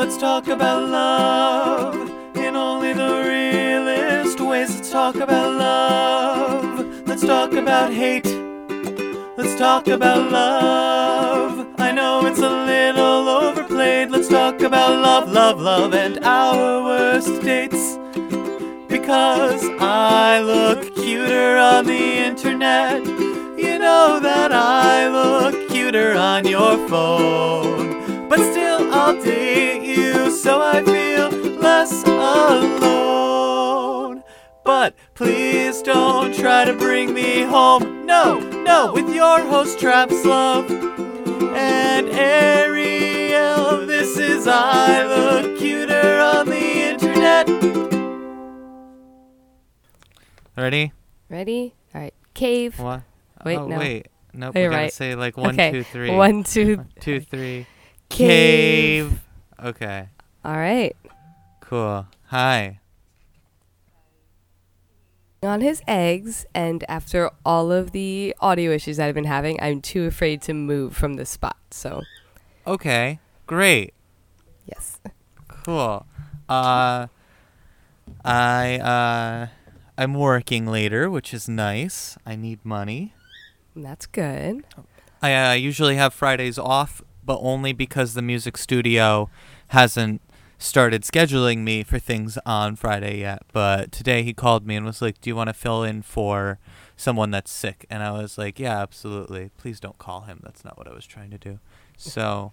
Let's talk about love in only the realest ways. Let's talk about love. Let's talk about hate. Let's talk about love. I know it's a little overplayed. Let's talk about love, love, love, and our worst dates. Because I look cuter on the internet. You know that I look cuter on your phone. But still, I'll date you so I feel less alone. But please don't try to bring me home. No, no, with your host, Travis Love and Ariel. This is I Look Cuter on the Internet. Ready? Ready? All right. Cave. What? Wait, oh, no. wait. Nope, Oh, we you're gotta right. say like one, okay. two, three. One, two. One, two, three. Cave. Cave. Okay. All right. Cool. Hi. On his eggs, and after all of the audio issues that I've been having, I'm too afraid to move from this spot. So, Okay. Great. yes. Cool. Uh, I uh, I'm working later, which is nice. I need money. That's good. I uh, usually have Fridays off, but only because the music studio hasn't started scheduling me for things on Friday yet. But today he called me and was like, "Do you want to fill in for someone that's sick?" And I was like, "Yeah, absolutely. Please don't call him. That's not what I was trying to do." So,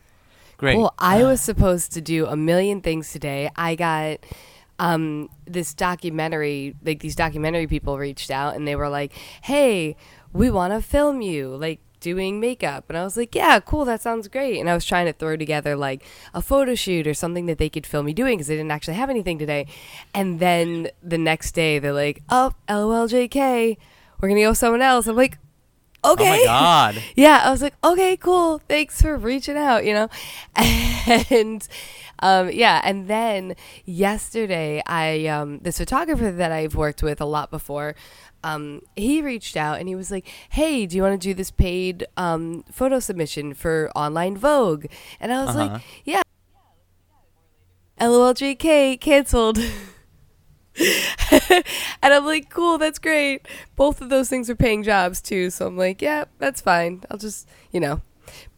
great. Well, I was supposed to do a million things today. I got um, this documentary, like these documentary people reached out and they were like, hey, we want to film you, like doing makeup. And I was like, yeah, cool, that sounds great. And I was trying to throw together like a photo shoot or something that they could film me doing because they didn't actually have anything today. And then the next day, they're like, oh, LOLJK, we're going to go with someone else. I'm like, okay. Oh my god. yeah, I was like, okay, cool. Thanks for reaching out, you know? And um, yeah, and then yesterday, I um, this photographer that I've worked with a lot before, um, he reached out and he was like, hey, do you want to do this paid um, photo submission for online Vogue? And I was Uh-huh. like, yeah. LOLJK canceled. and I'm like, cool, that's great. Both of those things are paying jobs too, so I'm like, yeah, that's fine. I'll just, you know,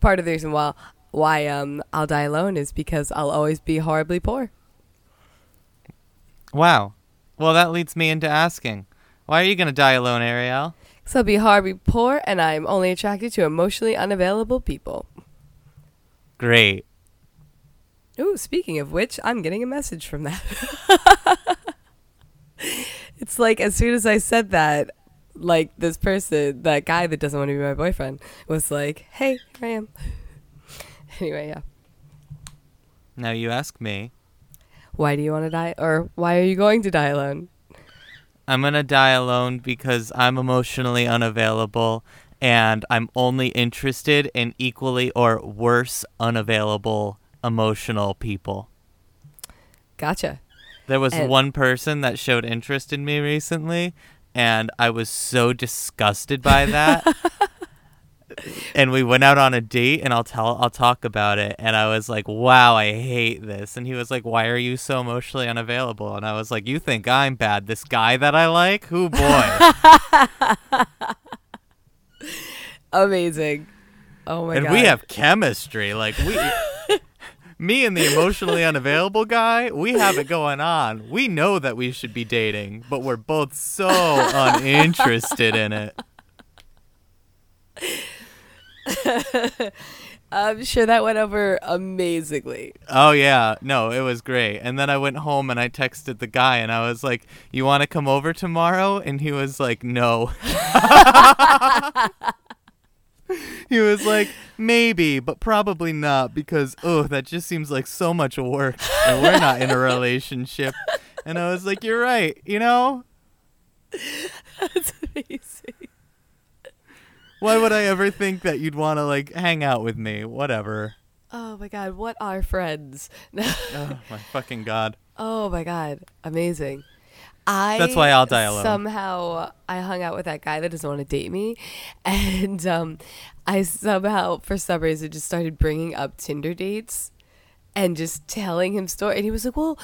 part of the reason why why um I'll die alone is because I'll always be horribly poor. Wow. Well, that leads me into asking, why are you gonna die alone, Ariel? So I'll be horribly poor, and I'm only attracted to emotionally unavailable people. Great. Ooh, speaking of which, I'm getting a message from that. it's like as soon as I said that, like this person, that guy that doesn't want to be my boyfriend, was like, "Hey, here I am." anyway, yeah. Now you ask me. Why do you want to die, or why are you going to die alone? I'm gonna die alone because I'm emotionally unavailable and I'm only interested in equally or worse unavailable emotional people. Gotcha. There was And- one person that showed interest in me recently and I was so disgusted by that. and we went out on a date and I'll tell I'll talk about it and I was like, "Wow, I hate this." And he was like, "Why are you so emotionally unavailable?" And I was like, "You think I'm bad? This guy that I like? Who boy?" Amazing. Oh my and god. And we have chemistry. Like we, me and the emotionally unavailable guy, we have it going on. We know that we should be dating, but we're both so uninterested in it. I'm sure that went over amazingly. Oh yeah, no, it was great. And then I went home and I texted the guy and I was like, "You want to come over tomorrow?" And he was like, "No." he was like, "Maybe, but probably not because oh, that just seems like so much work and we're not in a relationship." And I was like, "You're right. You know, That's amazing. Why would I ever think that you'd want to like hang out with me? Whatever." Oh my god, what are friends? Oh my fucking god. oh my god, amazing. I That's why I'll die alone. Somehow I hung out with that guy that doesn't want to date me, and um, I somehow for some reason just started bringing up Tinder dates, and just telling him story and he was like well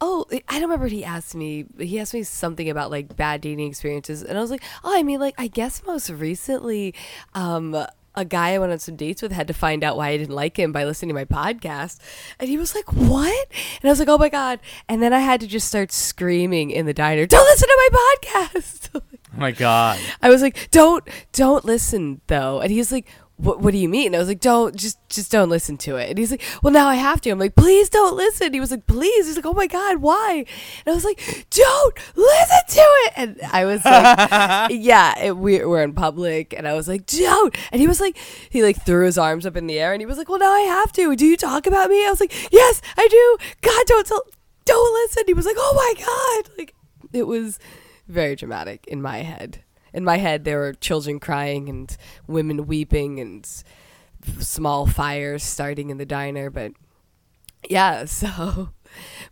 oh i don't remember what he asked me he asked me something about like bad dating experiences and i was like oh i mean like i guess most recently um a guy I went on some dates with had to find out why I didn't like him by listening to my podcast. And he was like, What? And I was like, Oh my God. And then I had to just start screaming in the diner, Don't listen to my podcast. Oh my god. I was like, Don't, don't listen though. And he's like, what, what do you mean? And I was like, don't, just, just don't listen to it. And he's like, well, now I have to. I'm like, please don't listen. He was like, please. He's like, oh my God, why? And I was like, don't listen to it. And I was like, yeah, it, we, we're in public. And I was like, don't. And he was like, he like threw his arms up in the air and he was like, well, now I have to. Do you talk about me? I was like, yes, I do. God, don't tell, don't listen. He was like, oh my God. Like, it was very dramatic in my head in my head there were children crying and women weeping and small fires starting in the diner but yeah so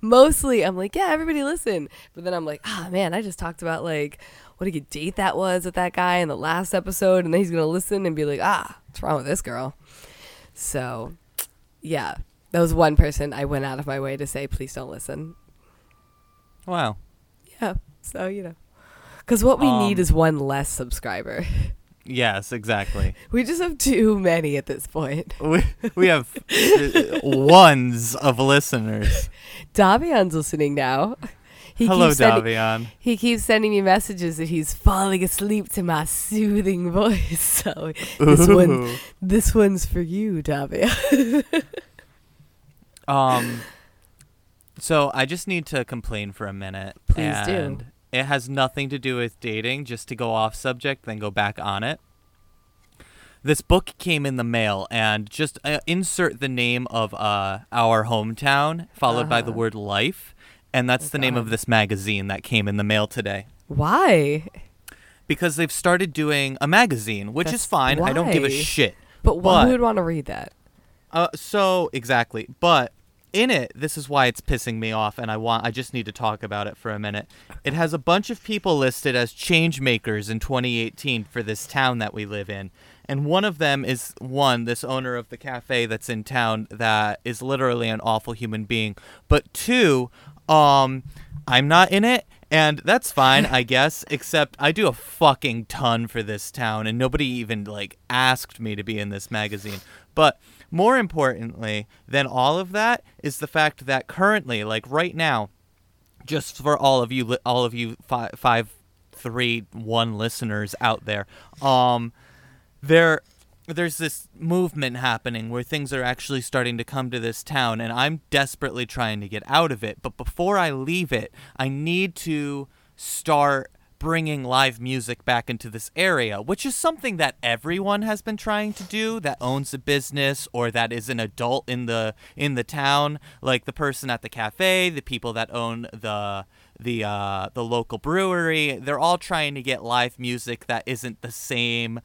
mostly i'm like yeah everybody listen. But then i'm like ah oh, man i just talked about like what a good date that was with that guy in the last episode and then he's gonna listen and be like ah what's wrong with this girl? So yeah that was one person i went out of my way to say please don't listen. Wow. yeah so you know because what we need Um, is one less subscriber Yes, exactly. We just have too many at this point. we, we have uh, ones of listeners. Davion's listening now. He Hello, keeps sending, Davion. He keeps sending me messages that he's falling asleep to my soothing voice. So this one, this one's for you, Davion. Um, so I just need to complain for a minute. Please do. It has nothing to do with dating. Just to go off subject, then go back on it. This book came in the mail, and just uh, insert the name of uh, our hometown followed by the Uh-huh. word life, and that's Oh, the name of this magazine that came in the mail today. Why? Because they've started doing a magazine, which That's is fine. I don't give a shit. But, But- who would want to read that? Uh, so exactly, but in it, this is why it's pissing me off, and I want I just need to talk about it for a minute. It has a bunch of people listed as change makers in 2018 for this town that we live in, and one of them is one this owner of the cafe that's in town that is literally an awful human being, but two, um, I'm not in it. And that's fine, I guess, except I do a fucking ton for this town and nobody even like asked me to be in this magazine. But more importantly than all of that is the fact that currently, like right now, just for all of you, all of you five, five, three, one listeners out there, um, there, there's this movement happening where things are actually starting to come to this town, and I'm desperately trying to get out of it. But before I leave it, I need to start bringing live music back into this area, which is something that everyone has been trying to do that owns a business or that is an adult in the in the town, like the person at the cafe, the people that own the the uh, the local brewery. They're all trying to get live music that isn't the same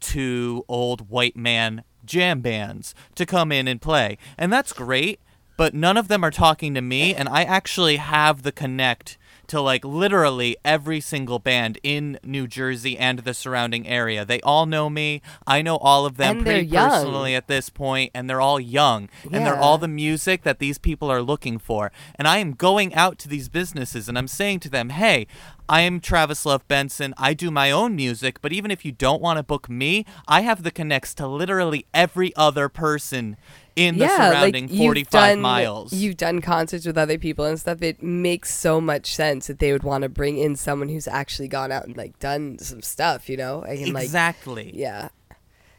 two old white man jam bands to come in and play. And that's great, but none of them are talking to me and I actually have the connect to like literally every single band in New Jersey and the surrounding area. They all know me. I know all of them And pretty personally at this point and they're all young and they're all the music that these people are looking for. And I am going out to these businesses and I'm saying to them, "Hey, I am Travis Love Benson. I do my own music, but even if you don't want to book me, I have the connects to literally every other person in the surrounding you've 45 done- miles. You've done concerts with other people and stuff. It makes so much sense that they would want to bring in someone who's actually gone out and like done some stuff. You know, I can like exactly. yeah.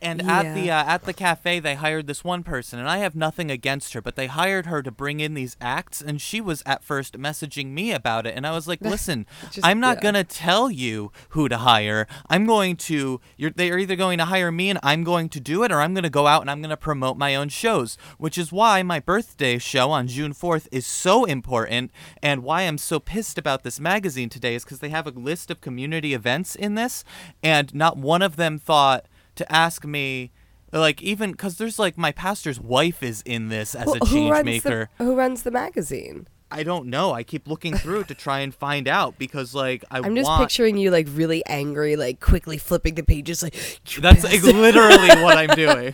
And at the uh, at the cafe, they hired this one person, and I have nothing against her, but they hired her to bring in these acts, and she was at first messaging me about it, and I was like, "Listen, Just- I'm not yeah. gonna tell you who to hire. I'm going to. You're they're either going to hire me, and I'm going to do it, or I'm gonna go out and I'm gonna promote my own shows, which is why my birthday show on June 4th is so important, and why I'm so pissed about this magazine today is because they have a list of community events in this, and not one of them thought to ask me like even because there's like my pastor's wife is in this as Who- a who change runs maker The, who runs the magazine? I don't know. I keep looking through it to try and find out because like I I'm just want picturing you like really angry, like quickly flipping the pages, like "You that's like, literally what I'm doing.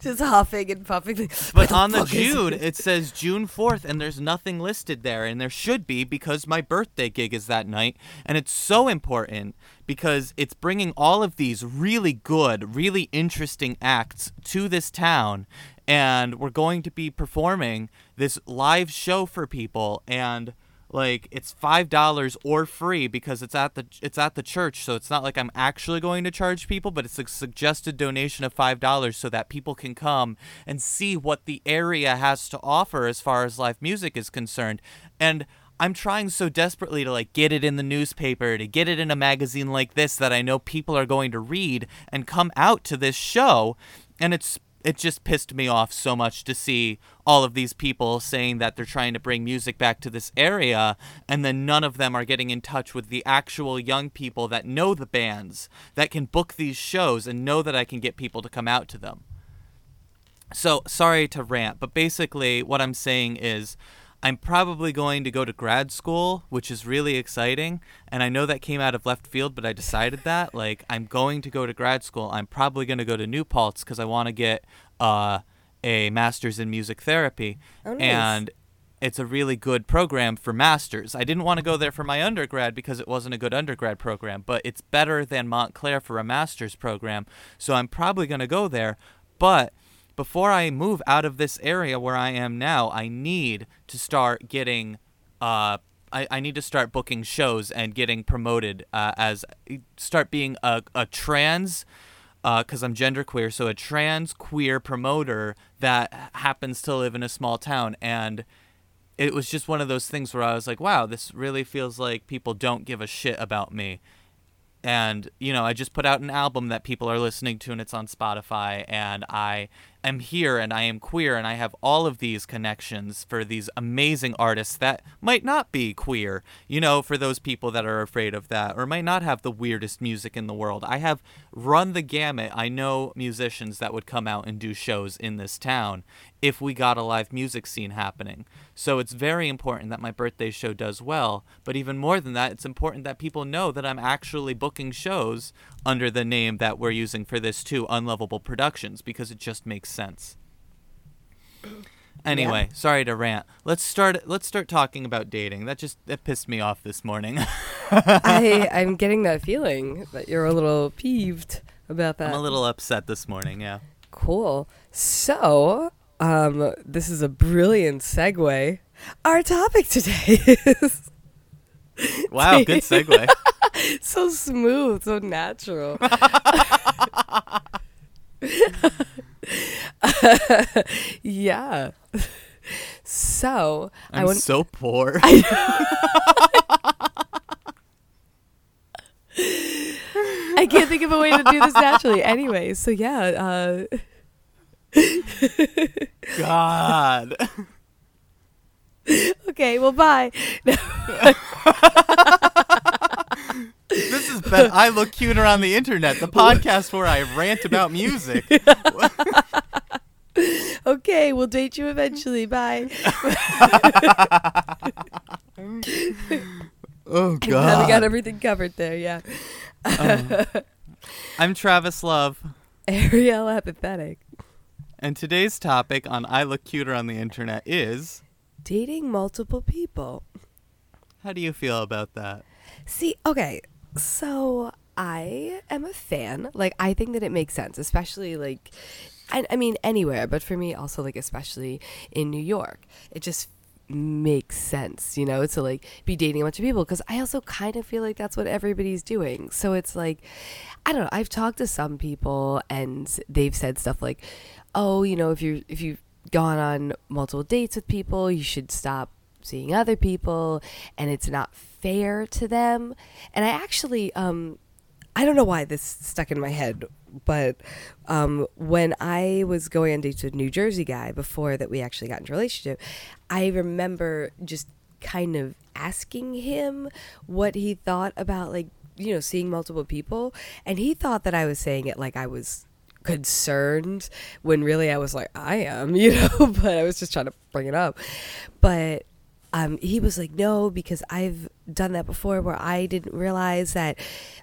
just huffing and puffing. Like, "What But on the June, it says June 4th, and there's nothing listed there. And there should be because my birthday gig is that night. And it's so important because it's bringing all of these really good, really interesting acts to this town. And we're going to be performing this live show for people. And like it's five dollars or free because it's at the it's at the church so it's not like i'm actually going to charge people but it's a suggested donation of five dollars so that people can come and see what the area has to offer as far as live music is concerned and i'm trying so desperately to like get it in the newspaper to get it in a magazine like this that i know people are going to read and come out to this show and it's it just pissed me off so much to see all of these people saying that they're trying to bring music back to this area and then none of them are getting in touch with the actual young people that know the bands that can book these shows and know that I can get people to come out to them. So, sorry to rant, but basically what I'm saying is I'm probably going to go to grad school, which is really exciting. And I know that came out of left field, but I decided that. Like, I'm going to go to grad school. I'm probably going to go to New Paltz because I want to get uh, a master's in music therapy. Oh, nice. And it's a really good program for masters. I didn't want to go there for my undergrad because it wasn't a good undergrad program, but it's better than Montclair for a master's program. So I'm probably going to go there. But before I move out of this area where I am now, I need to start getting uh I, I need to start booking shows and getting promoted uh, as start being a, a trans because I'm genderqueer, so a trans queer promoter that happens to live in a small town. And it was just one of those things where I was like, wow, this really feels like people don't give a shit about me. And, you know, I just put out an album that people are listening to and it's on Spotify. And I am here and I am queer and I have all of these connections for these amazing artists that might not be queer, you know, for those people that are afraid of that or might not have the weirdest music in the world. I have run the gamut. I know musicians that would come out and do shows in this town if we got a live music scene happening. So it's very important that my birthday show does well, but even more than that, it's important that people know that I'm actually booking shows under the name that we're using for this too, Unlovable Productions, because it just makes sense. Anyway, sorry to rant. Let's start let's start talking about dating. That just that pissed me off this morning. I I'm getting that feeling that you're a little peeved about that. I'm a little upset this morning, yeah. Cool. So, um, this is a brilliant segue. Our topic today is Wow, good segue. so smooth, so natural. yeah. So, I I'm want so poor. I can't think of a way to do this naturally. Anyway, so yeah, uh God. okay, well bye. This is been I Look Cuter on the Internet, the podcast where I rant about music. Okay, we'll date you eventually. Bye. Oh Glad we got everything covered there, yeah. Um, I'm Travis Love, Ariel apathetic. and today's topic on I Look Cuter on the Internet is Dating multiple people. how do you feel about that? See, okay, so I am a fan. Like, I think that it makes sense, especially like, I, I mean, anywhere, but for me, also like, especially in New York, it just makes sense, you know, to like be dating a bunch of people because I also kind of feel like that's what everybody's doing. So it's like, I don't know. I've talked to some people and they've said stuff like, "Oh, you know, if you if you've gone on multiple dates with people, you should stop seeing other people and it's not fair to them." And I actually um I don't know why this stuck in my head, but um, when I was going on dates with New Jersey guy before that we actually got into a relationship, I remember just kind of asking him what he thought about like you know seeing multiple people, and he thought that I was saying it like I was concerned when really I was like I am, you know, but I was just trying to bring it up. But um, he was like, no, because I've done that before where I didn't realize that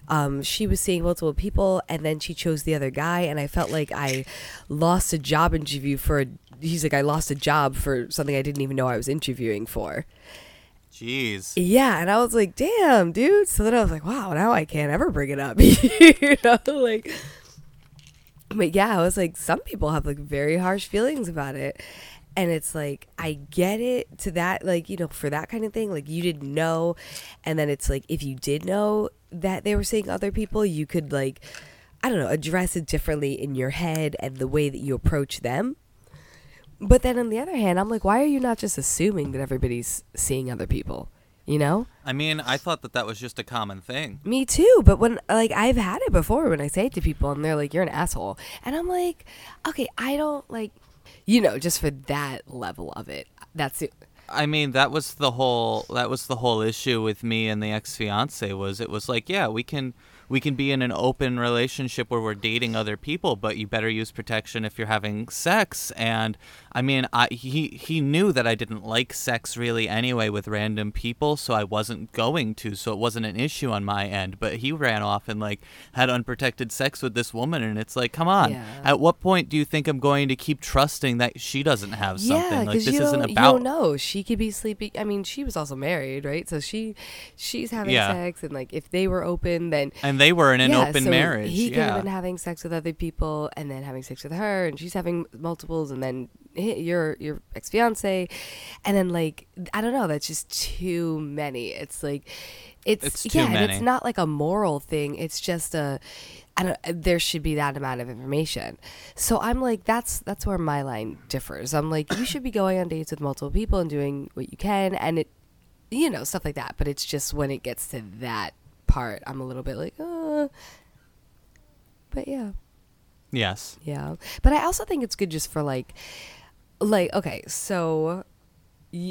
um, she was seeing multiple people and then she chose the other guy. And I felt like I lost a job interview for, a, he's like, I lost a job for something I didn't even know I was interviewing for. Jeez. Yeah, and I was like, "Damn, dude." So then I was like, "Wow, now I can't ever bring it up." you know, like But yeah, I was like some people have like very harsh feelings about it. And it's like I get it to that like, you know, for that kind of thing, like you didn't know and then it's like if you did know that they were seeing other people, you could like I don't know, address it differently in your head and the way that you approach them. But then on the other hand, I'm like, why are you not just assuming that everybody's seeing other people? You know? I mean, I thought that that was just a common thing. Me too. But when, like, I've had it before when I say it to people and they're like, you're an asshole. And I'm like, okay, I don't like, you know, just for that level of it. That's it. I mean, that was the whole that was the whole issue with me and the ex fiance was it was like, yeah, we can we can be in an open relationship where we're dating other people, but you better use protection if you're having sex. And I mean, I, he he knew that I didn't like sex really anyway with random people, so I wasn't going to. So it wasn't an issue on my end. But he ran off and like had unprotected sex with this woman, and it's like, come on. Yeah. At what point do you think I'm going to keep trusting that she doesn't have something? Yeah, like this you, isn't about you don't know. She could be sleeping. I mean, she was also married, right? So she she's having Yeah. sex, and like if they were open, then and they were in an yeah, open so marriage. He could yeah. have been having sex with other people, and then having sex with her, and she's having multiples, and then eh, your your ex fiance, and then like I don't know. That's just too many. It's like it's, It's yeah, and it's not like a moral thing. It's just a. I don't, uh, there should be that amount of information. So I'm like, that's that's where my line differs. I'm like, you should be going on dates with multiple people and doing what you can, and it, you know, stuff like that. But it's just when it gets to that part, I'm a little bit like, uh. But yeah, yes. yeah. But I also think it's good just for like, like okay, so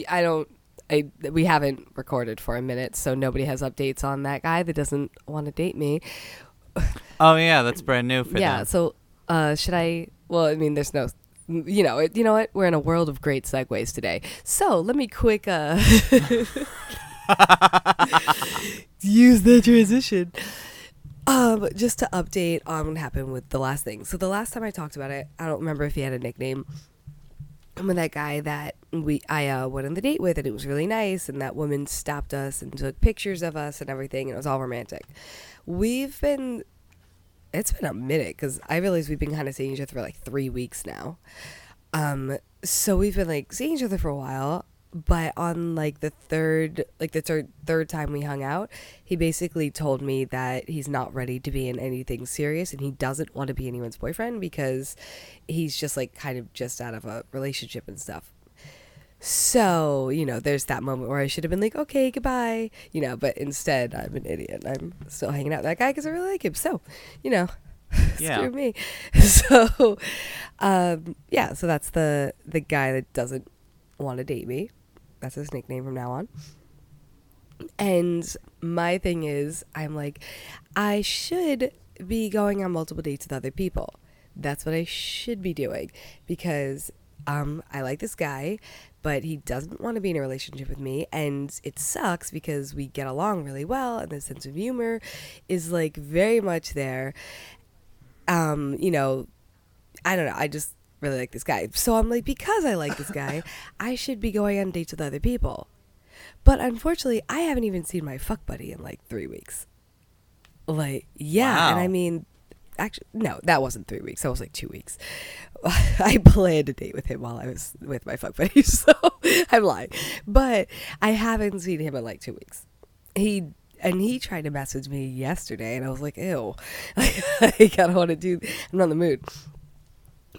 I don't. I, we haven't recorded for a minute, so nobody has updates on that guy that doesn't want to date me. Oh yeah, that's brand new for that. yeah. them. So, uh, should I? Well, I mean, there's no, you know, it, you know what? We're in a world of great segues today. So let me quick uh, use the transition. Um, just to update on what happened with the last thing. So the last time I talked about it, I don't remember if he had a nickname. I'm with that guy that we I uh, went on the date with, and it was really nice. And that woman stopped us and took pictures of us and everything, and it was all romantic. We've been, it's been a minute because I realize we've been kind of seeing each other for like three weeks now. Um, so we've been like seeing each other for a while, but on like the third, like the third third time we hung out, he basically told me that he's not ready to be in anything serious and he doesn't want to be anyone's boyfriend because he's just like kind of just out of a relationship and stuff. So, you know, there's that moment where I should have been like, okay, goodbye, you know, but instead I'm an idiot. I'm still hanging out with that guy because I really like him. So, you know, Yeah. screw me. So, um, yeah, so that's the the guy that doesn't want to date me. That's his nickname from now on. And my thing is, I'm like, I should be going on multiple dates with other people. That's what I should be doing because um, I like this guy, but he doesn't want to be in a relationship with me. And it sucks because we get along really well, and the sense of humor is like very much there. Um, you know, I don't know. I just really like this guy. So I'm like, because I like this guy, I should be going on dates with other people. But unfortunately, I haven't even seen my fuck buddy in like three weeks. Like, yeah. And I mean, actually, no, that wasn't three weeks. That was like two weeks. I planned a date with him while I was with my fuck buddy. So I'm lying. But I haven't seen him in like two weeks. He. And he tried to message me yesterday, and I was like, "Ew, like, I don't want to do. I'm not in the mood."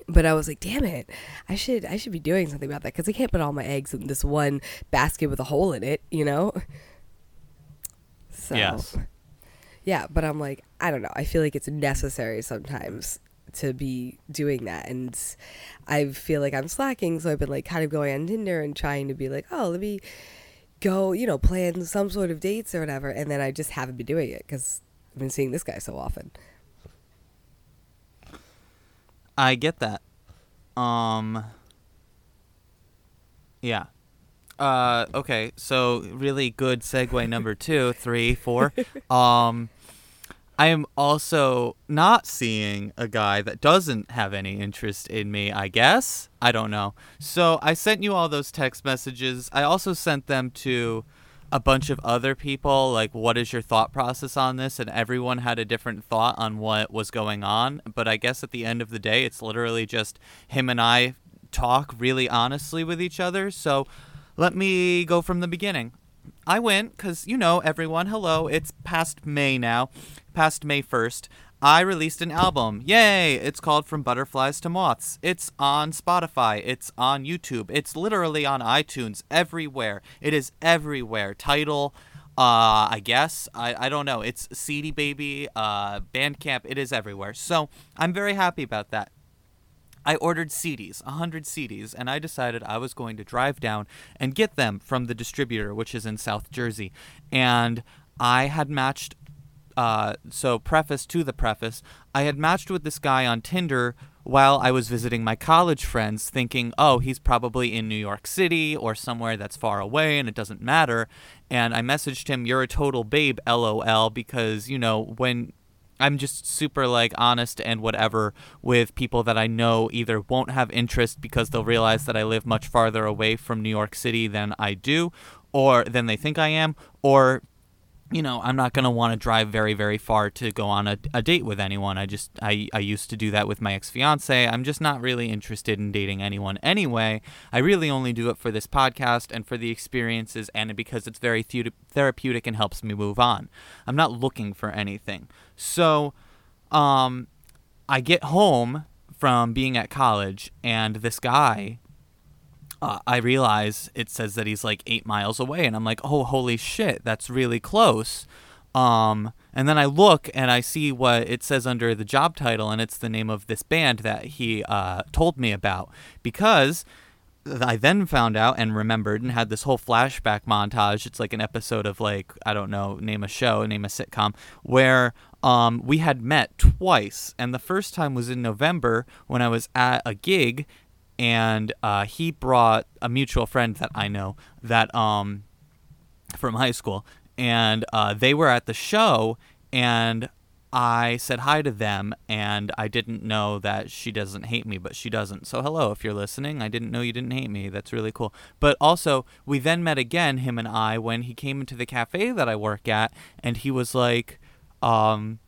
But I was like, damn it, I should I should be doing something about that because I can't put all my eggs in this one basket with a hole in it, you know. So, Yes. yeah, but I'm like, I don't know. I feel like it's necessary sometimes to be doing that, and I feel like I'm slacking. So I've been like kind of going on Tinder and trying to be like, oh, let me go, you know, plan some sort of dates or whatever, and then I just haven't been doing it because I've been seeing this guy so often. I get that. Um. Yeah. Uh, okay, so really good segue number two, three, four. Um, I am also not seeing a guy that doesn't have any interest in me, I guess. I don't know. So I sent you all those text messages. I also sent them to a bunch of other people, like, what is your thought process on this? And everyone had a different thought on what was going on. But I guess at the end of the day, it's literally just him and I talk really honestly with each other. So let me go from the beginning. I went because, you know, everyone, hello, it's past May now, past May 1st. I released an album. Yay! It's called From Butterflies to Moths. It's on Spotify. It's on YouTube. It's literally on iTunes. Everywhere. It is everywhere. Title, uh, I guess. I, I don't know. It's CD Baby, uh, Bandcamp. It is everywhere. So I'm very happy about that. I ordered CDs, 100 CDs, and I decided I was going to drive down and get them from the distributor, which is in South Jersey. And I had matched, uh, so preface to the preface, I had matched with this guy on Tinder while I was visiting my college friends, thinking, oh, he's probably in New York City or somewhere that's far away and it doesn't matter. And I messaged him, you're a total babe, lol, because, you know, when I'm just super like honest and whatever with people that I know either won't have interest because they'll realize that I live much farther away from New York City than I do or than they think I am or you know, I'm not going to want to drive very, very far to go on a, a date with anyone. I just, I, I used to do that with my ex fiance. I'm just not really interested in dating anyone anyway. I really only do it for this podcast and for the experiences and because it's very therapeutic and helps me move on. I'm not looking for anything. So, um, I get home from being at college and this guy uh, I realize it says that he's like eight miles away, and I'm like, oh, holy shit, that's really close. Um, and then I look and I see what it says under the job title, and it's the name of this band that he uh, told me about. Because I then found out and remembered and had this whole flashback montage. It's like an episode of like I don't know, name a show, name a sitcom, where um, we had met twice, and the first time was in November when I was at a gig and uh, he brought a mutual friend that I know that um from high school, and uh, they were at the show, and I said hi to them, and I didn't know that she doesn't hate me, but she doesn't. So hello, if you're listening, I didn't know you didn't hate me. That's really cool. But also, we then met again, him and I, when he came into the cafe that I work at, and he was like, um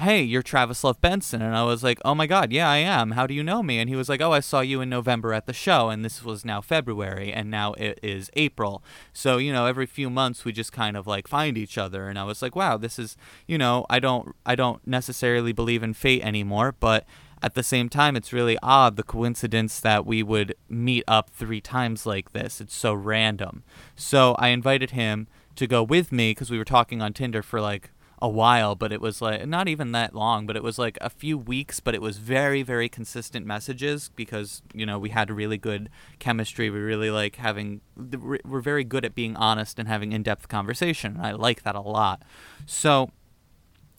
hey, you're Travis Love Benson. And I was like, oh my God, yeah, I am. How do you know me? And he was like, oh, I saw you in November at the show. And this was now February. And now it is April. So, you know, every few months we just kind of like find each other. And I was like, wow, this is, you know, I don't, I don't necessarily believe in fate anymore, but at the same time, it's really odd the coincidence that we would meet up three times like this. It's so random. So I invited him to go with me because we were talking on Tinder for like a while, but it was like not even that long, but it was like a few weeks, but it was very, very consistent messages because, you know, we had really good chemistry. We really like having, we're very good at being honest and having in depth conversation. And I like that a lot. So,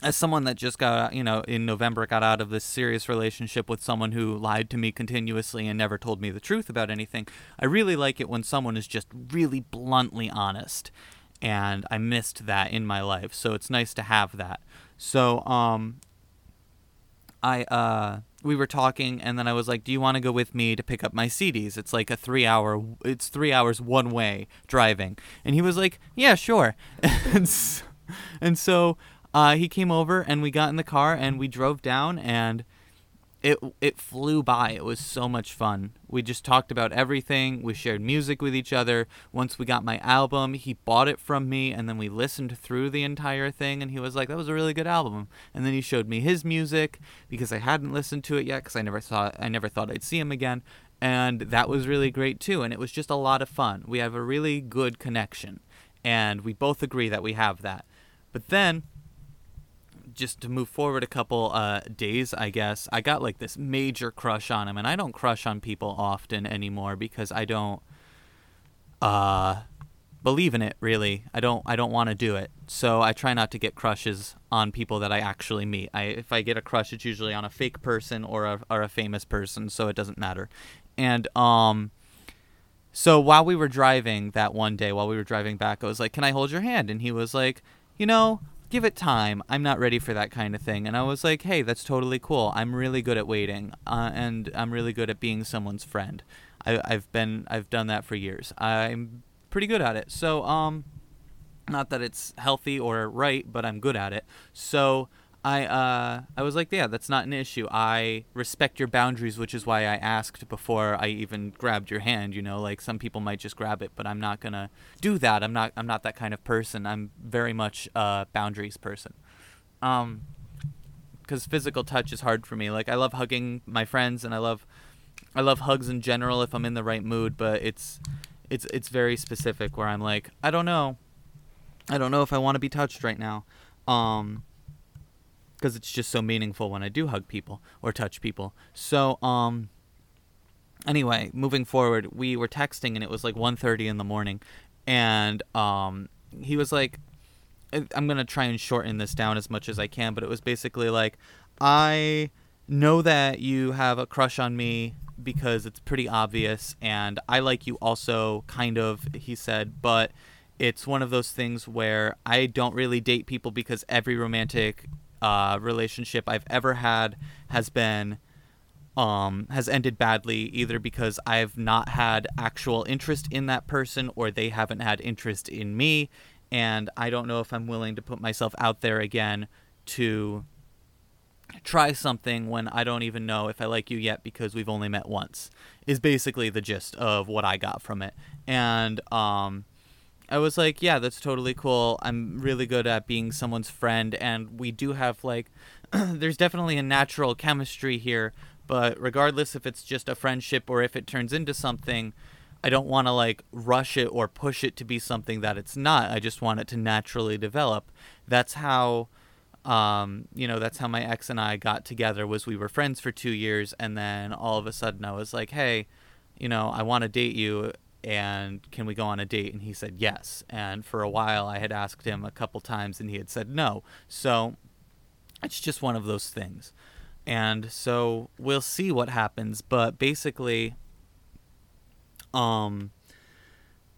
as someone that just got, you know, in November got out of this serious relationship with someone who lied to me continuously and never told me the truth about anything, I really like it when someone is just really bluntly honest and I missed that in my life. So it's nice to have that. So um I uh we were talking and then I was like, "Do you want to go with me to pick up my CDs? It's like a 3 hour it's 3 hours one way driving." And he was like, "Yeah, sure." and so, and so uh, he came over and we got in the car and we drove down and it it flew by. It was so much fun. We just talked about everything. We shared music with each other. Once we got my album, he bought it from me and then we listened through the entire thing and he was like, "That was a really good album." And then he showed me his music because I hadn't listened to it yet cuz I never thought I never thought I'd see him again. And that was really great too and it was just a lot of fun. We have a really good connection and we both agree that we have that. But then just to move forward a couple uh, days, I guess, I got like this major crush on him, and I don't crush on people often anymore because I don't uh, believe in it. Really, I don't. I don't want to do it. So I try not to get crushes on people that I actually meet. I if I get a crush, it's usually on a fake person or a or a famous person, so it doesn't matter. And um, so while we were driving that one day, while we were driving back, I was like, "Can I hold your hand?" And he was like, "You know, give it time. I'm not ready for that kind of thing." And I was like, "Hey, that's totally cool. I'm really good at waiting, uh, and I'm really good at being someone's friend. I, I've been, I've done that for years. I'm pretty good at it. So, um, not that it's healthy or right, but I'm good at it. So." I uh I was like, yeah, that's not an issue. I respect your boundaries, which is why I asked before I even grabbed your hand, you know, like some people might just grab it, but I'm not going to do that. I'm not I'm not that kind of person. I'm very much a boundaries person. Um cuz physical touch is hard for me. Like I love hugging my friends and I love I love hugs in general if I'm in the right mood, but it's it's it's very specific where I'm like, I don't know. I don't know if I want to be touched right now. Um because it's just so meaningful when I do hug people or touch people. So, um, anyway, moving forward, we were texting and it was like 1.30 in the morning, and um, he was like, I'm gonna try and shorten this down as much as I can, but it was basically like, I know that you have a crush on me because it's pretty obvious, and I like you also, kind of, he said, but it's one of those things where I don't really date people because every romantic uh, relationship I've ever had has been um, has ended badly either because I've not had actual interest in that person or they haven't had interest in me, and I don't know if I'm willing to put myself out there again to try something when I don't even know if I like you yet because we've only met once. Is basically the gist of what I got from it, and um, I was like, yeah, that's totally cool. I'm really good at being someone's friend, and we do have like, there's definitely a natural chemistry here. But regardless if it's just a friendship or if it turns into something, I don't want to like rush it or push it to be something that it's not. I just want it to naturally develop. That's how, um, you know, that's how my ex and I got together. Was we were friends for two years, and then all of a sudden I was like, hey, you know, I want to date you and can we go on a date? And he said yes. And for a while i had asked him a couple times and he had said no. So it's just one of those things. And so we'll see what happens. But basically um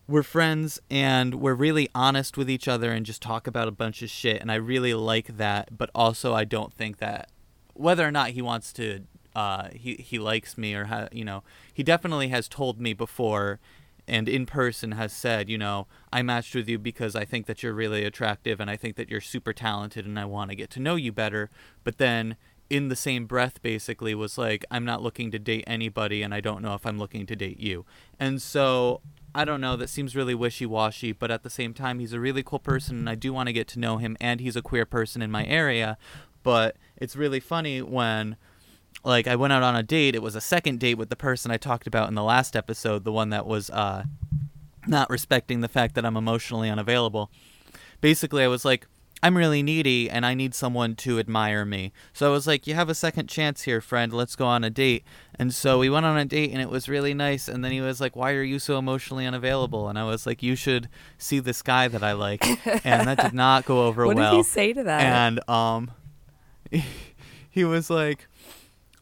we're friends and we're really honest with each other and just talk about a bunch of shit. And i really like that. But also i don't think that whether or not he wants to uh, he he likes me or ha- you know he definitely has told me before and in person has said, you know, I matched with you because I think that you're really attractive and I think that you're super talented and I want to get to know you better. But then in the same breath basically was like, I'm not looking to date anybody and I don't know if I'm looking to date you. And so I don't know, that seems really wishy washy, but at the same time, he's a really cool person and I do want to get to know him and he's a queer person in my area. But it's really funny when like I went out on a date. It was a second date with the person I talked about in the last episode, the one that was uh, not respecting the fact that I'm emotionally unavailable. Basically, I was like, I'm really needy and I need someone to admire me. So I was like, You have a second chance here, friend. Let's go on a date. And so we went on a date and it was really nice. And then he was like, Why are you so emotionally unavailable? And I was like, You should see this guy that I like. and that did not go over what well. did he say to that? And um, he was like,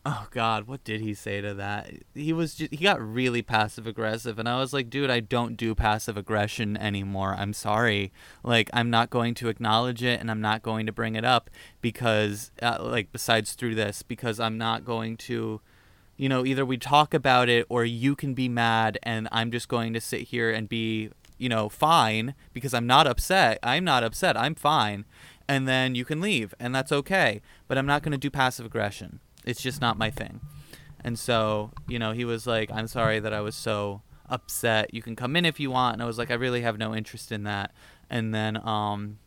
Oh God, what did he say to that? He was just, he got really passive aggressive, and I was like, dude, I don't do passive aggression anymore. I'm sorry. Like, I'm not going to acknowledge it, and I'm not going to bring it up because, uh, like, besides through this, because I'm not going to, you know, either we talk about it or you can be mad, and I'm just going to sit here and be, you know, fine because I'm not upset. I'm not upset. I'm fine, and then you can leave, and that's okay. But I'm not going to do passive aggression it's just not my thing. And so, you know, he was like, I'm sorry that I was so upset. You can come in if you want. And I was like, I really have no interest in that. And then, um,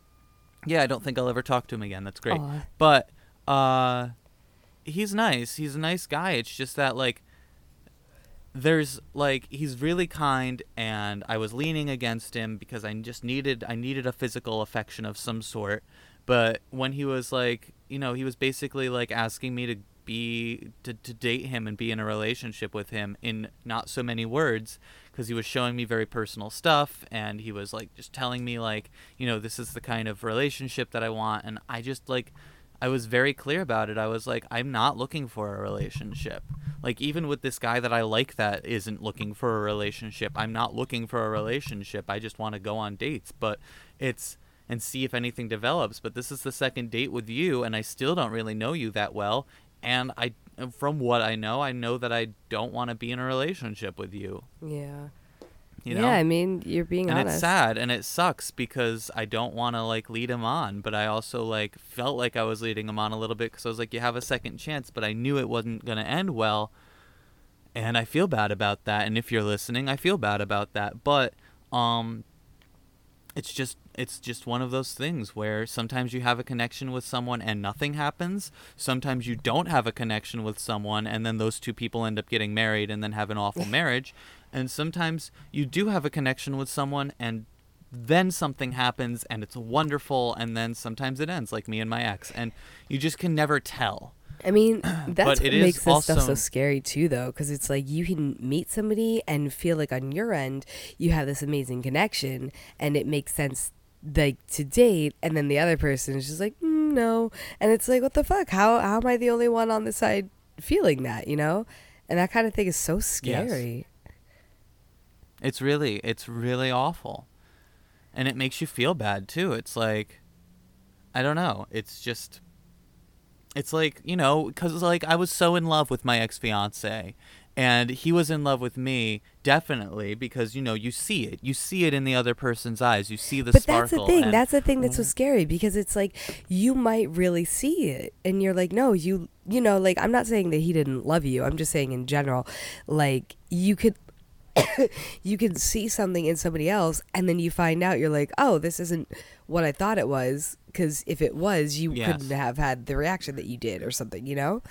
yeah, I don't think I'll ever talk to him again. That's great. Aw. But, uh, he's nice. He's a nice guy. It's just that, like, there's like he's really kind and I was leaning against him because I just needed I needed a physical affection of some sort but when he was like you know he was basically like asking me to be to, to date him and be in a relationship with him in not so many words because he was showing me very personal stuff and he was like just telling me like you know this is the kind of relationship that I want and I just like I was very clear about it. I was like, I'm not looking for a relationship. Like even with this guy that I like that isn't looking for a relationship. I'm not looking for a relationship. I just want to go on dates, but it's and see if anything develops. But this is the second date with you and I still don't really know you that well and I from what I know, I know that I don't want to be in a relationship with you. Yeah. You know? Yeah, I mean, you're being and honest. it's sad and it sucks because I don't want to like lead him on, but I also like felt like I was leading him on a little bit because I was like, you have a second chance, but I knew it wasn't gonna end well, and I feel bad about that. And if you're listening, I feel bad about that. But um, it's just it's just one of those things where sometimes you have a connection with someone and nothing happens. Sometimes you don't have a connection with someone and then those two people end up getting married and then have an awful marriage. And sometimes you do have a connection with someone and then something happens and it's wonderful and then sometimes it ends like me and my ex and you just can never tell. I mean, that's what makes this stuff so scary too, though, because it's like you can meet somebody and feel like on your end you have this amazing connection, and it makes sense like to date, and then the other person is just like, mm, no, and it's like, what the fuck? How how am I the only one on the side feeling that? You know, and that kind of thing is so scary. It's really it's really awful. And it makes you feel bad too. It's like I don't know. It's just it's like, you know, cuz like I was so in love with my ex-fiance and he was in love with me definitely because you know, you see it. You see it in the other person's eyes. You see the but that's the thing. That's the thing that's so mm-hmm. scary because it's like you might really see it, and you're like, no, you, you know, like I'm not saying that he didn't love you. I'm just saying in general, like you could, you can see something in somebody else, and then you find out you're like, oh, this isn't what I thought it was. Because if it was, you Yes. couldn't have had the reaction that you did, or something, you know.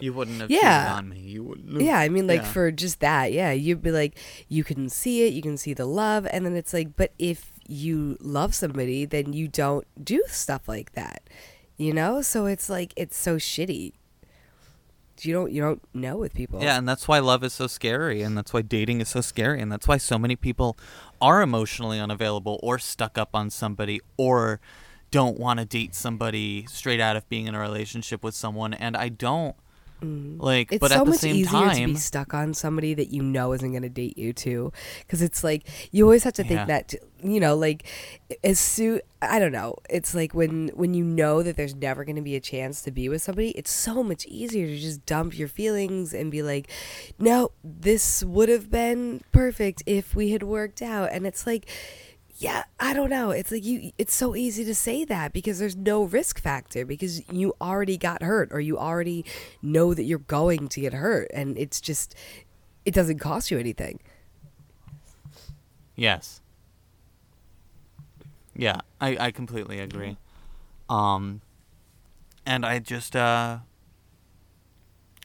You wouldn't have Yeah. cheated on me. You wouldn't. have- Yeah, I mean, like Yeah. for just that, yeah, you'd be like, you can see it, you can see the love, and then it's like, but if you love somebody, then you don't do stuff like that, you know. So it's like it's so shitty. You don't you don't know with people. Yeah, and that's why love is so scary, and that's why dating is so scary, and that's why so many people are emotionally unavailable or stuck up on somebody or don't want to date somebody straight out of being in a relationship with someone. And I don't like, Mm. It's but so at the much same easier to be stuck on somebody that you know isn't going to date you too, because it's like you always have to think Yeah. that you know, like as soon I don't know, it's like when when you know that there's never going to be a chance to be with somebody, it's so much easier to just dump your feelings and be like, no, this would have been perfect if we had worked out, and it's like. Yeah, I don't know. It's like you it's so easy to say that because there's no risk factor because you already got hurt or you already know that you're going to get hurt and it's just it doesn't cost you anything. yes, yeah, I I completely agree. Um, and I just uh,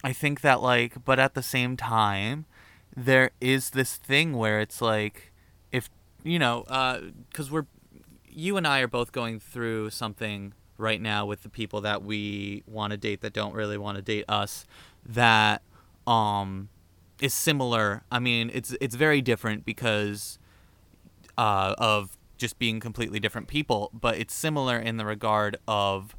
I think that like, but at the same time, there is this thing where it's like, you know, because we're you and I are both going through something right now with the people that we want to date that don't really want to date us that um is similar. I mean, it's it's very different because uh, of just being completely different people, but it's similar in the regard of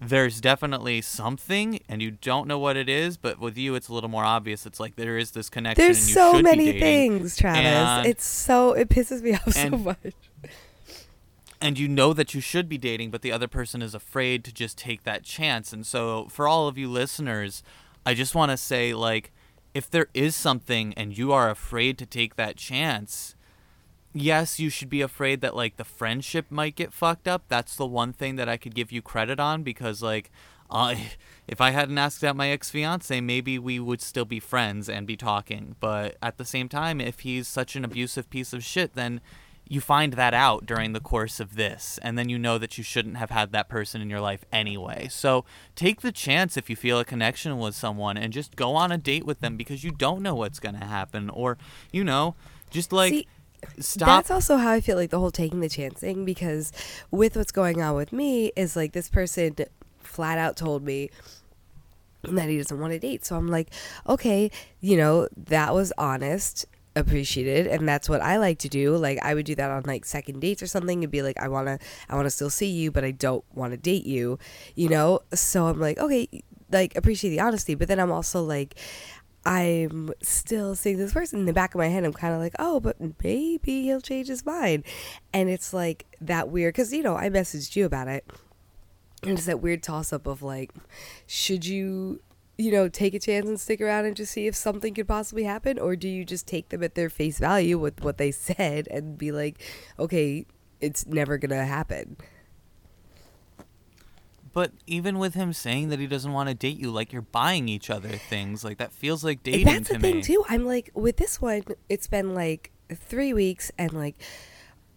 there's definitely something and you don't know what it is, but with you it's a little more obvious. It's like there is this connection There's and you so many things, Travis. and- it's so it pisses me off so much. and you know that you should be dating, but the other person is afraid to just take that chance. And so, for all of you listeners, I just want to say, like, if there is something and you are afraid to take that chance, yes, you should be afraid that, like, the friendship might get fucked up. That's the one thing that I could give you credit on because, like, uh, if I hadn't asked out my ex fiance, maybe we would still be friends and be talking. But at the same time, if he's such an abusive piece of shit, then you find that out during the course of this and then you know that you shouldn't have had that person in your life anyway so take the chance if you feel a connection with someone and just go on a date with them because you don't know what's going to happen or you know just like See, stop That's also how I feel like the whole taking the chance thing because with what's going on with me is like this person flat out told me that he doesn't want to date. So I'm like, okay, you know, that was honest. appreciated and that's what I like to do. Like I would do that on like second dates or something and be like I want to I want to still see you but I don't want to date you, you know? So I'm like, okay, like appreciate the honesty, but then I'm also like I'm still seeing this person in the back of my head. I'm kind of like, oh, but maybe he'll change his mind. And it's like that weird, because, you know, I messaged you about it. And it's that weird toss up of like, should you, you know, take a chance and stick around and just see if something could possibly happen? Or do you just take them at their face value with what they said and be like, okay, it's never going to happen? But even with him saying that he doesn't want to date you, like you're buying each other things, like that feels like dating That's the me. thing too. I'm like with this one, it's been like three weeks, and like,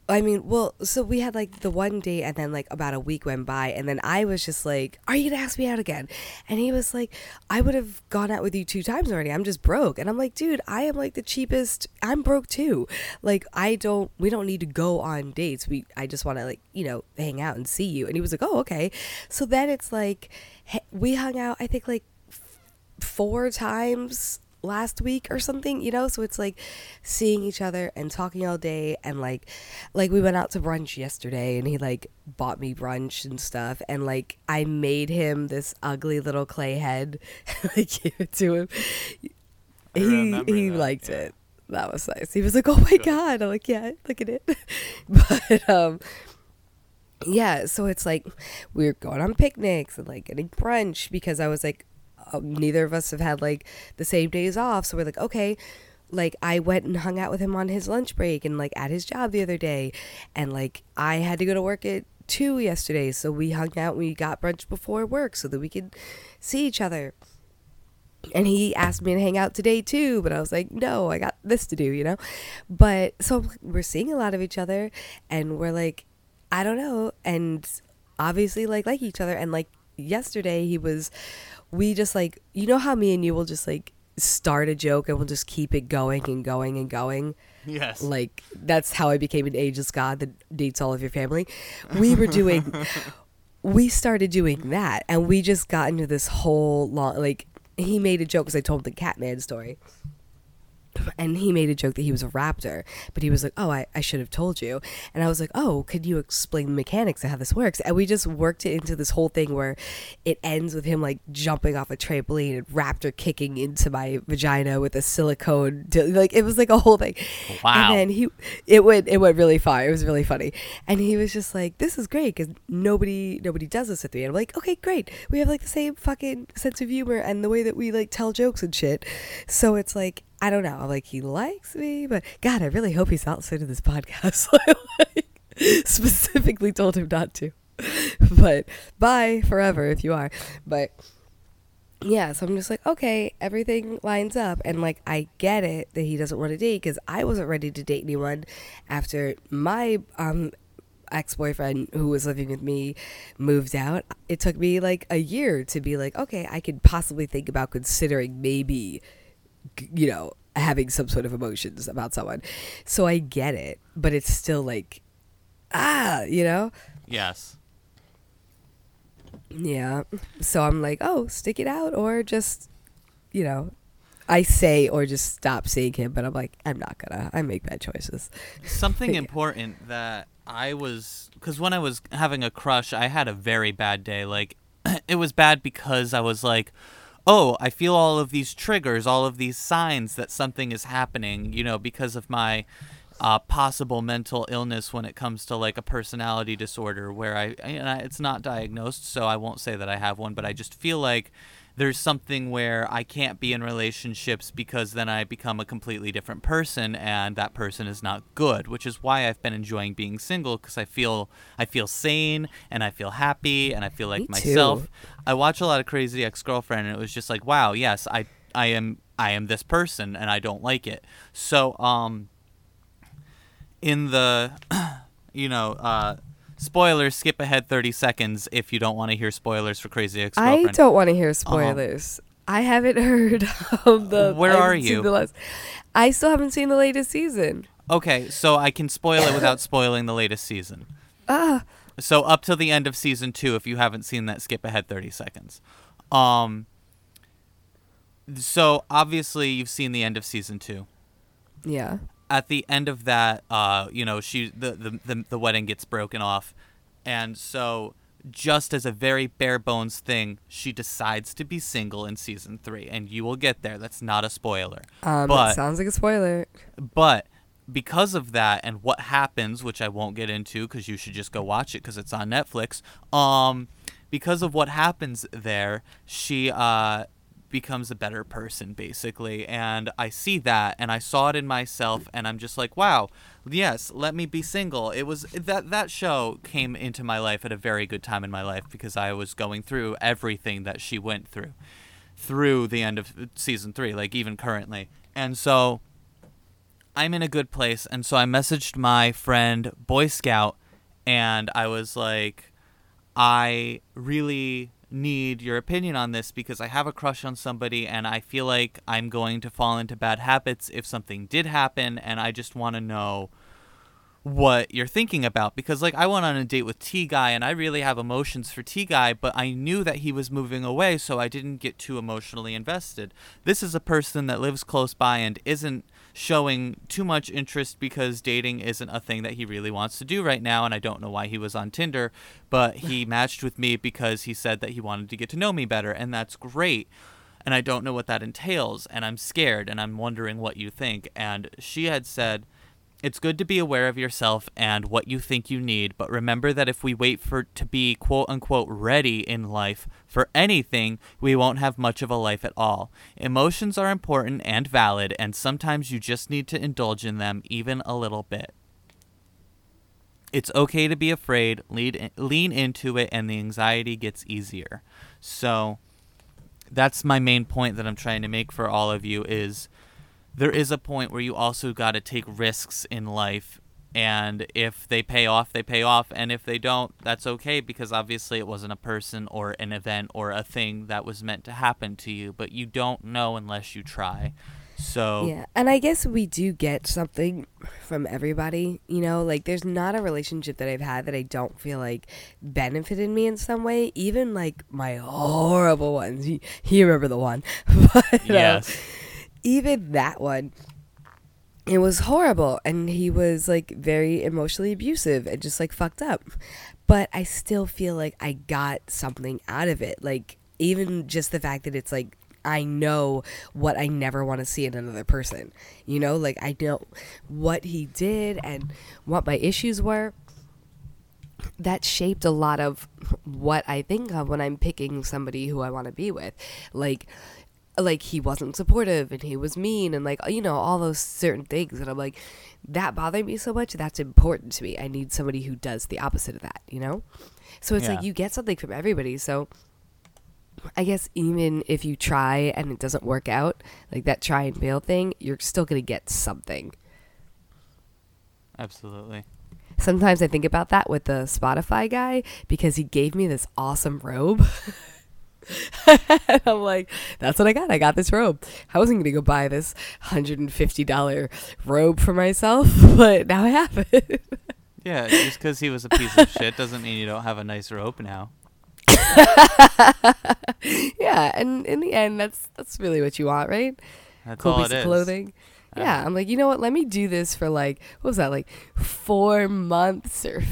I mean, well, so we had like the one date, and then like about a week went by, and then I was just like, "Are you gonna ask me out again?" And he was like, "I would have gone out with you two times already. I'm just broke." And I'm like, "Dude, I am like the cheapest. I'm broke too. Like, I don't. We don't need to go on dates. We. I just want to like you know hang out and see you." And he was like, "Oh, okay." So then it's like, we hung out. I think like four times last week or something you know? So it's like seeing each other and talking all day and like like we went out to brunch yesterday and he like bought me brunch and stuff and like i made him this ugly little clay head i gave it to him. He he that, liked yeah. it. That was nice. He was like oh my god. I'm like yeah look at it. But um yeah so it's like we are going on picnics and like getting brunch because i was like Uh, neither of us have had like the same days off. So we're like okay. Like i went and hung out with him on his lunch break and like at his job the other day. And like i had to go to work at two yesterday. So we hung out. We got brunch before work so that we could see each other. And he asked me to hang out today too. But i was like no i got this to do you know? But so we're seeing a lot of each other. And we're like i don't know. And obviously like like each other. And like yesterday he was we just like you know how me and you will just like start a joke and we'll just keep it going and going and going Yes. like that's how I became an ageless god that dates all of your family. We were doing, we started doing that, and we just got into this whole long like. He made a joke because I told him the Catman story. And he made a joke that he was a raptor, but he was like, "Oh, I, I should have told you." And I was like, "Oh, could you explain the mechanics of how this works?" And we just worked it into this whole thing where it ends with him like jumping off a trampoline and raptor kicking into my vagina with a silicone, di- like it was like a whole thing. Wow. And then he, it went it went really far. It was really funny, and he was just like, "This is great because nobody nobody does this with me." And I'm like, "Okay, great. We have like the same fucking sense of humor and the way that we like tell jokes and shit." So it's like I don't know. Like he likes me, but God, I really hope he's not listening to this podcast. I like, specifically told him not to. But bye forever if you are. But yeah, so I'm just like, okay, everything lines up. And like, I get it that he doesn't want to date because I wasn't ready to date anyone after my um, ex boyfriend who was living with me moved out. It took me like a year to be like, okay, I could possibly think about considering maybe, you know, having some sort of emotions about someone. So I get it, but it's still like, ah, you know? yes. Yeah. So I'm like, oh, stick it out or just, you know, I say or just stop seeing him, but I'm like, I'm not gonna. I make bad choices. Something Yeah. important that I was because when I was having a crush, I had a very bad day. Like, it was bad because I was like, oh, I feel all of these triggers, all of these signs that something is happening, you know, because of my uh, possible mental illness when it comes to like a personality disorder where I, I, it's not diagnosed, so I won't say that I have one, but I just feel like there's something where I can't be in relationships because then I become a completely different person and that person is not good, which is why I've been enjoying being single because I feel I feel sane and I feel happy and I feel like Me myself. too. I watch a lot of Crazy Ex-Girlfriend and it was just like, wow, yes, I I am I am this person and I don't like it. So, um in the you know, uh spoilers skip ahead 30 seconds if you don't want to hear spoilers for Crazy I Ex-Girlfriend. don't want to hear spoilers. I haven't heard of the. Where are you? The last, I still haven't seen the latest season. Okay, so I can spoil it without spoiling the latest season. Ah, So up till the end of season two, if you haven't seen that, skip ahead thirty seconds. Um. So obviously you've seen the end of season two. Yeah. At the end of that, uh, you know, she the, the the the wedding gets broken off, and so just as a very bare bones thing, she decides to be single in season three, and you will get there. That's not a spoiler, Um, but it sounds like a spoiler. but because of that and what happens, which I won't get into because you should just go watch it because it's on Netflix. Um, because of what happens there, she uh becomes a better person basically, and I see that and I saw it in myself, and I'm just like, wow, yes, let me be single. It was that that show came into my life at a very good time in my life because I was going through everything that she went through through the end of season three, like even currently, and so. I'm in a good place. And so I messaged my friend Boy Scout and I was like, I really need your opinion on this because I have a crush on somebody and I feel like I'm going to fall into bad habits if something did happen. And I just want to know what you're thinking about because like I went on a date with T guy and I really have emotions for T guy but I knew that he was moving away so I didn't get too emotionally invested. This is a person that lives close by and isn't showing too much interest because dating isn't a thing that he really wants to do right now and I don't know why he was on Tinder but he matched with me because he said that he wanted to get to know me better and that's great. And I don't know what that entails and I'm scared and I'm wondering what you think. And she had said it's good to be aware of yourself and what you think you need, but remember that if we wait for to be quote unquote ready in life for anything, we won't have much of a life at all. Emotions are important and valid, and sometimes you just need to indulge in them even a little bit. It's okay to be afraid, lead, lean into it, and the anxiety gets easier. So, that's my main point that I'm trying to make for all of you is there is a point where you also got to take risks in life and if they pay off they pay off and if they don't that's okay because obviously it wasn't a person or an event or a thing that was meant to happen to you but you don't know unless you try so Yeah, and I guess we do get something from everybody. You know, like there's not a relationship that I've had that I don't feel like benefited me in some way. Even like my horrible ones. You, you remember the one, but uh, yes even that one. It was horrible, and he was like very emotionally abusive and just like fucked up. But I still feel like I got something out of it. Like, even just the fact that it's like I know what I never want to see in another person. You know, like I know what he did and what my issues were. That shaped a lot of what I think of when I'm picking somebody who I want to be with. Like like he wasn't supportive and he was mean and like you know all those certain things and I'm like that bothered me so much that's important to me. I need somebody who does the opposite of that, you know? So it's Yeah. like you get something from everybody. So I guess even if you try and it doesn't work out, like that try and fail thing, you're still going to get something. absolutely Sometimes I think about that with the Spotify guy because he gave me this awesome robe. I'm like, that's what I got. I got this robe. I wasn't going to go buy this $150 robe for myself, but now I have it. yeah just because he was a piece of shit doesn't mean you don't have a nice robe now yeah, and in the end, that's that's really what you want, right? that's cool all piece it of is clothing. Yeah, I'm like, you know what? Let me do this for like what was that like four months or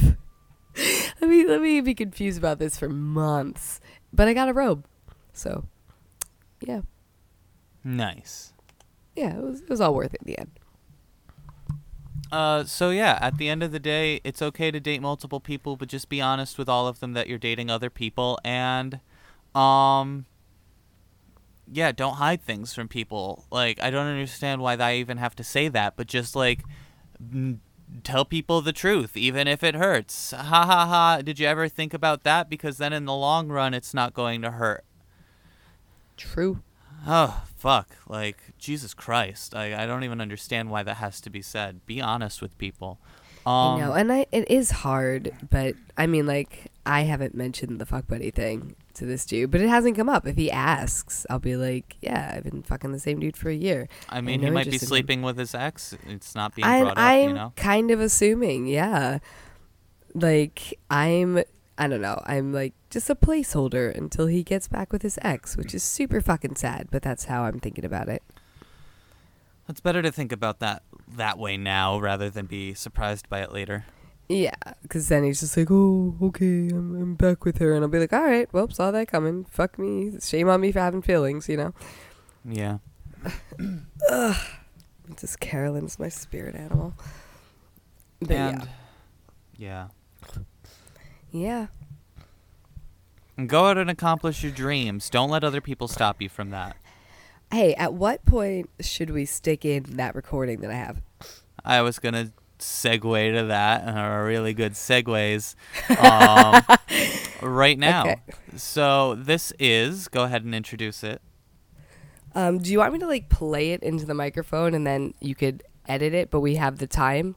let me let me be confused about this for months. But I got a robe, so yeah, nice yeah, it was it was all worth it in the end. Uh, so yeah, at the end of the day, it's okay to date multiple people, but just be honest with all of them that you're dating other people, and, um, yeah, don't hide things from people. Like, I don't understand why I even have to say that, but just like, tell people the truth, even if it hurts. Ha ha ha. Did you ever think about that? Because then in the long run, it's not going to hurt. True. Oh, fuck. Like, Jesus Christ. I, I don't even understand why that has to be said. Be honest with people. Um, I know, and I it is hard, but I mean, like, I haven't mentioned the fuck buddy thing to this dude, but it hasn't come up. If he asks, I'll be like, yeah, I've been fucking the same dude for a year. I mean, he might be him. sleeping with his ex. It's not being I'm, brought up, I'm you know? kind of assuming, yeah. Like I'm, I don't know. I'm like just a placeholder until he gets back with his ex, which is super fucking sad. But that's how I'm thinking about it. It's better to think about that that way now rather than be surprised by it later. Yeah, because then he's just like, oh, okay, I'm, I'm back with her. And I'll be like, all right, well, saw that coming. Fuck me. Shame on me for having feelings, you know? Yeah. Ugh. Just Carolyn's my spirit animal. But and yeah. yeah. Yeah. And go out and accomplish your dreams. Don't let other people stop you from that. Hey, at what point should we stick in that recording that I have? I was gonna segue to that, and are really good segues um, right now. Okay. So this is. Go ahead and introduce it. Um, do you want me to like play it into the microphone and then you could edit it, but we have the time?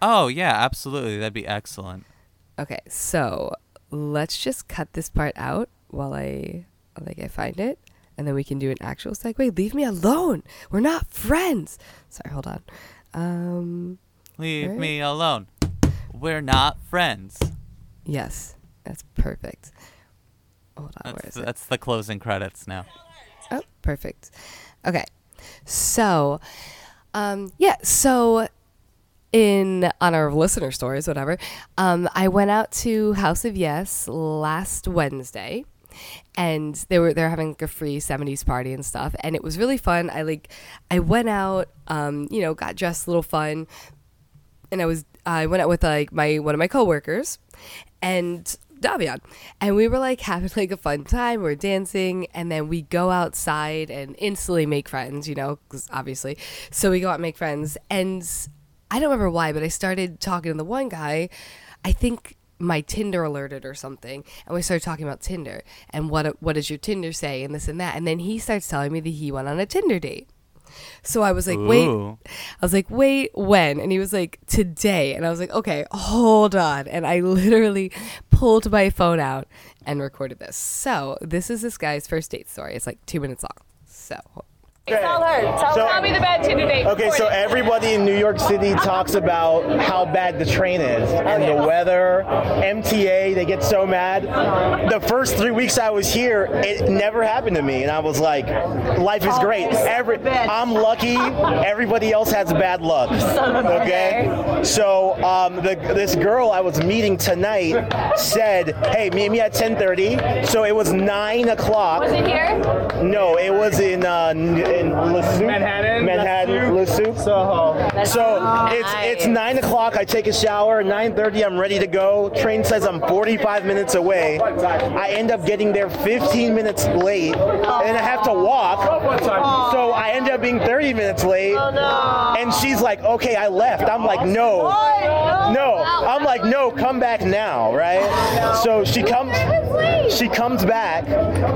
Oh yeah, absolutely. That'd be excellent. Okay, so let's just cut this part out while I like I find it, and then we can do an actual segue. Leave me alone. We're not friends. Sorry, hold on. Um, Leave Alright. me alone. We're not friends. yes, that's perfect. Hold on, where That's, it? that's the closing credits now. Oh, perfect. Okay. So, um, yeah, so in honor of listener stories, whatever, um, I went out to House of Yes last Wednesday and they were they're having like a free 70s party and stuff and it was really fun. I like I went out, um, you know, got dressed a little fun and I was I went out with like my one of my coworkers and Davion, and we were like having like a fun time. We are dancing, and then we go outside and instantly make friends. You know, 'cause obviously, so we go out and make friends. And I don't remember why, but I started talking to the one guy. I think my Tinder alerted or something, and we started talking about Tinder and what what does your Tinder say and this and that. And then he starts telling me that he went on a Tinder date. So I was like, wait, Ooh. I was like, wait, when? And he was like, today. And I was like, okay, hold on. And I literally pulled my phone out and recorded this. So this is this guy's first date story. It's like two minutes long. So Tell her. Tell, So- tell me the bad Tinder date. Okay, so it. everybody in New York City talks about how bad the train is and the weather, MTA, they get so mad. The first three weeks I was here, it never happened to me, and I was like, life is great. Every, I'm lucky. Everybody else has bad luck. Okay, so um, the, this girl I was meeting tonight said, "Hey, meet me at 10:30." So it was nine o'clock. Was it here? No, it was in uh, in Lesouk. Manhattan, Manhattan, Lesouk. Soho. So it's it's nine o'clock. I take a shower. Nine thirty, I'm ready to go. Train says I'm 45 minutes away. I end up getting there 15 minutes late, and I have to walk. So I end up being 30 minutes late. Oh, and she's like, "Okay, I left." I'm like, "No, no." I'm like, "No, come back now, right?" So she comes. She comes back,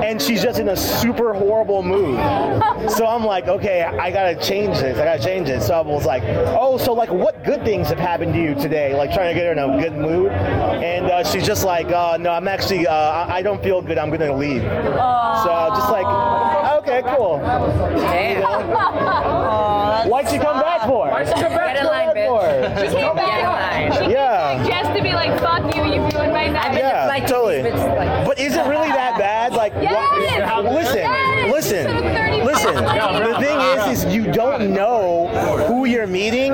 and she's just in a super horrible mood. So I'm like, okay, I gotta change this. I gotta change it. So I was like, oh, so like, what good things have happened to you today? Like trying to get her in a good mood. And uh, she's just like, uh, no, I'm actually, uh, I I don't feel good. I'm gonna leave. So just like, okay, cool. Why'd she come back for? Why'd she come back, Get in line, bitch. for? She came back. She came Yeah. back just to be like, fuck you, you ruined my night. Yeah, totally. Like, But is it really that bad? Like, Yes! what, listen, Yes! listen, Should've 30 listen. minutes The thing is, is you don't know who you're meeting,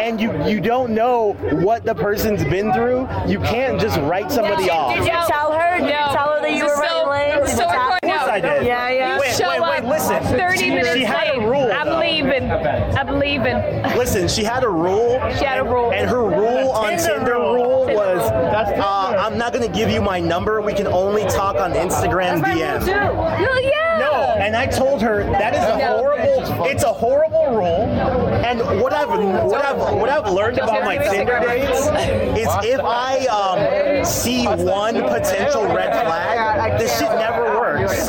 and you you don't know what the person's been through. You can't just write somebody Did off. Did you tell her? Did you No. tell her that you were So- running late? Did so you tell- no. Of course I did. Yeah, yeah. Wait, Show wait, wait, up listen. 30 She- minutes she had late. a rule. I'm though. leaving. I'm leaving. Listen, she had a rule. She had a rule. And her rule on Tinder rule was, uh, I'm not gonna give you my number. We can only talk on Instagram DM. Well, yeah. No, and I told her that is a horrible. It's a horrible rule. And what I've what I've what I've learned about my Tinder dates is if I um, see one potential red flag, this shit never works.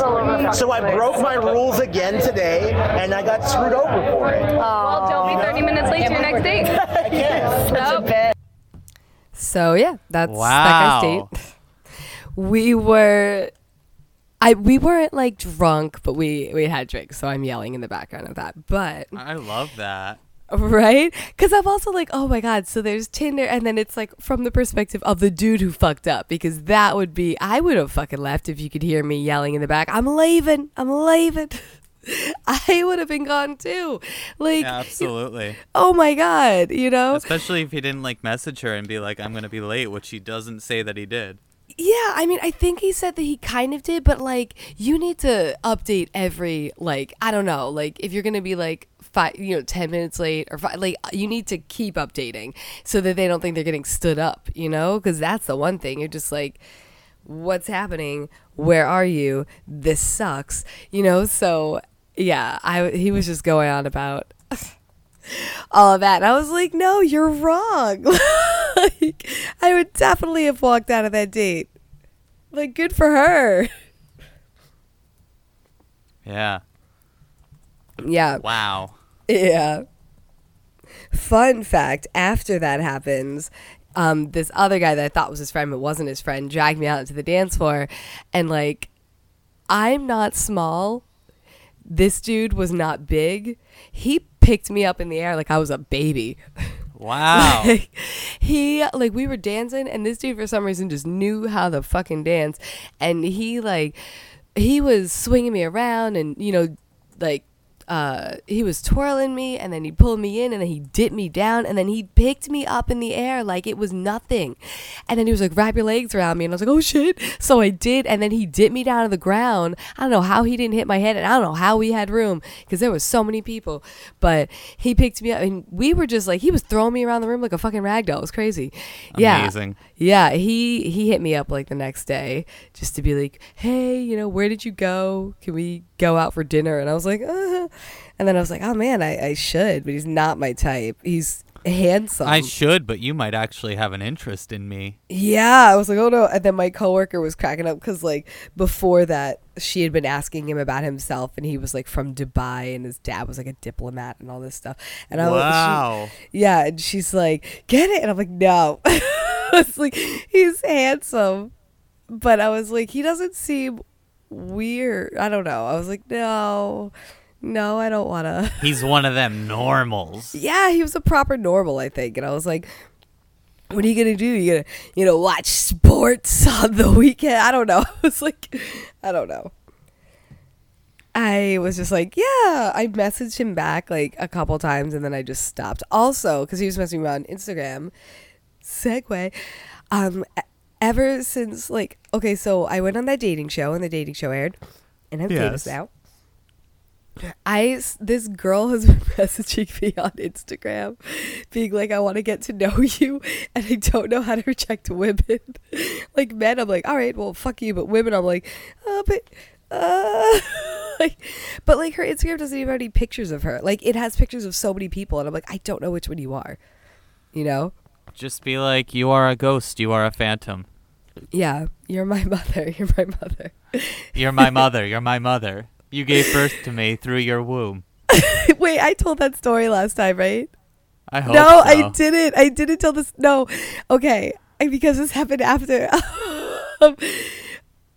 So I broke my rules again today, and I got screwed over for it. Well, don't be 30 minutes late to your next date. I can't. Nope. So yeah, that's Wow. that guy's date. We were I we weren't like drunk, but we we had drinks, so I'm yelling in the background of that. But I love that. right? Cuz I'm also like, "Oh my god, so there's Tinder and then it's like from the perspective of the dude who fucked up because that would be I would have fucking left if you could hear me yelling in the back, "I'm leaving. I'm leaving." I would have been gone too. Like, Absolutely. oh my god, you know? Especially if he didn't like message her and be like, I'm gonna be late, which he doesn't say that he did. Yeah, I mean, I think he said that he kind of did, but like, you need to update every like, I don't know, like if you're gonna be like five, you know, ten minutes late or five, like you need to keep updating so that they don't think they're getting stood up, you know? Because that's the one thing. You're just like, what's happening? Where are you? This sucks, you know? So yeah, I he was just going on about all of that. And I was like, no, you're wrong. like, I would definitely have walked out of that date. Like, good for her. Yeah. Yeah. Wow. Yeah. Fun fact after that happens, um, this other guy that I thought was his friend but wasn't his friend dragged me out into the dance floor. And, like, I'm not small. This dude was not big. He picked me up in the air like I was a baby. Wow. Like, he like we were dancing and this dude for some reason just knew how to fucking dance and he like he was swinging me around and you know like uh he was twirling me and then he pulled me in and then he dipped me down and then he picked me up in the air like it was nothing. And then he was like wrap your legs around me and i was like oh shit. So i did and then he dipped me down to the ground. I don't know how he didn't hit my head and i don't know how we had room because there was so many people. But he picked me up and we were just like he was throwing me around the room like a fucking rag doll. It was crazy. Yeah. Amazing. yeah, he he hit me up like the next day just to be like, "Hey, you know, where did you go? Can we go out for dinner?" And I was like, uh. and then I was like, "Oh man, I, I should," but he's not my type. He's handsome. I should, but you might actually have an interest in me. yeah, I was like, "Oh no!" And then my coworker was cracking up because like before that, she had been asking him about himself, and he was like from Dubai, and his dad was like a diplomat and all this stuff. And I was, she- Wow. yeah, and she's like, "Get it?" And I'm like, "No." it's like he's handsome, but I was like, he doesn't seem weird. I don't know. I was like, "No, no, I don't want to." He's one of them normals. Yeah, he was a proper normal, I think, and I was like. What are you gonna do? You gonna, you know, watch sports on the weekend? I don't know. I was like, I don't know. I was just like, yeah. I messaged him back like a couple times, and then I just stopped. Also, because he was messaging me on Instagram. Segue. Um, ever since like, okay, so I went on that dating show, and the dating show aired, and I'm Yes. now. I s- this girl has been messaging me on Instagram, being like, "I want to get to know you, and I don't know how to reject women." like men, I'm like, "All right, well, fuck you," but women, I'm like, "Uh, but." Uh, like, but like her Instagram doesn't even have any pictures of her. Like it has pictures of so many people, and I'm like, I don't know which one you are. You know? Just be like, you are a ghost. You are a phantom. Yeah, you're my mother. You're my mother. You're my mother. You're my mother. You gave birth to me through your womb. Wait, I told that story last time, right? I hope no, so. I didn't. I didn't tell this. No, okay, because this happened after. um,